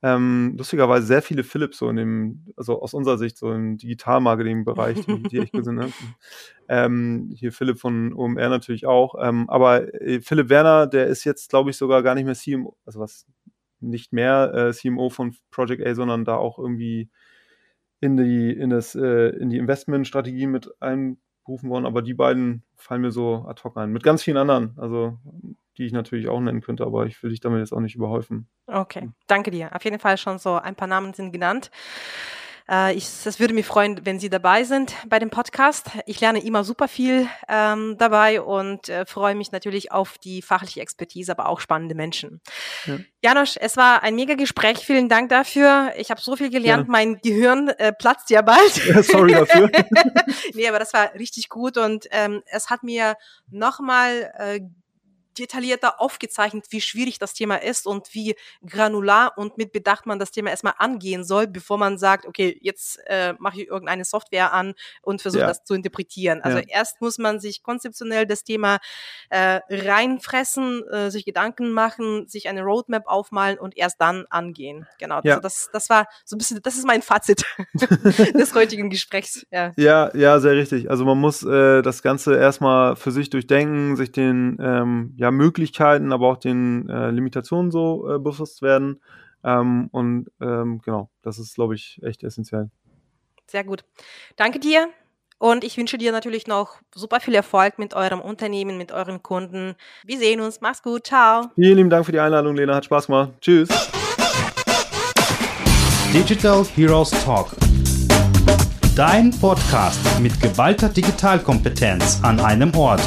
C: Ähm, lustigerweise sehr viele Philips so in dem, also aus unserer Sicht so im Digital-Marketing-Bereich, die, die echt gut sind. Ne? Ähm, hier Philipp von OMR natürlich auch. Ähm, aber äh, Philipp Werner, der ist jetzt, glaube ich, sogar gar nicht mehr CMO, also was nicht mehr äh, CMO von Project A, sondern da auch irgendwie in die, in das, äh, in die Investmentstrategie mit einberufen worden. Aber die beiden fallen mir so ad hoc ein. Mit ganz vielen anderen, also die ich natürlich auch nennen könnte, aber ich will dich damit jetzt auch nicht überhäufen.
B: Okay, danke dir. Auf jeden Fall schon so ein paar Namen sind genannt. Äh, ich, es würde mich freuen, wenn Sie dabei sind bei dem Podcast. Ich lerne immer super viel ähm, dabei und äh, freue mich natürlich auf die fachliche Expertise, aber auch spannende Menschen. Ja. Janosch, es war ein mega Gespräch. Vielen Dank dafür. Ich habe so viel gelernt. Ja. Mein Gehirn äh, platzt ja bald.
C: Ja, sorry dafür.
B: nee, aber das war richtig gut und ähm, es hat mir nochmal äh, detaillierter aufgezeichnet, wie schwierig das Thema ist und wie granular und mit Bedacht man das Thema erstmal angehen soll, bevor man sagt, okay, jetzt äh, mache ich irgendeine Software an und versuche ja. das zu interpretieren. Also ja. erst muss man sich konzeptionell das Thema äh, reinfressen, äh, sich Gedanken machen, sich eine Roadmap aufmalen und erst dann angehen. Genau. Ja. Also das, das war so ein bisschen, das ist mein Fazit des heutigen Gesprächs.
C: Ja. ja, ja, sehr richtig. Also man muss äh, das Ganze erstmal für sich durchdenken, sich den ähm, ja, Möglichkeiten, aber auch den äh, Limitationen so äh, bewusst werden. Ähm, und ähm, genau, das ist, glaube ich, echt essentiell.
B: Sehr gut. Danke dir. Und ich wünsche dir natürlich noch super viel Erfolg mit eurem Unternehmen, mit euren Kunden. Wir sehen uns. Mach's gut. Ciao.
C: Vielen lieben Dank für die Einladung, Lena. Hat Spaß gemacht. Tschüss.
A: Digital Heroes Talk. Dein Podcast mit geballter Digitalkompetenz an einem Ort.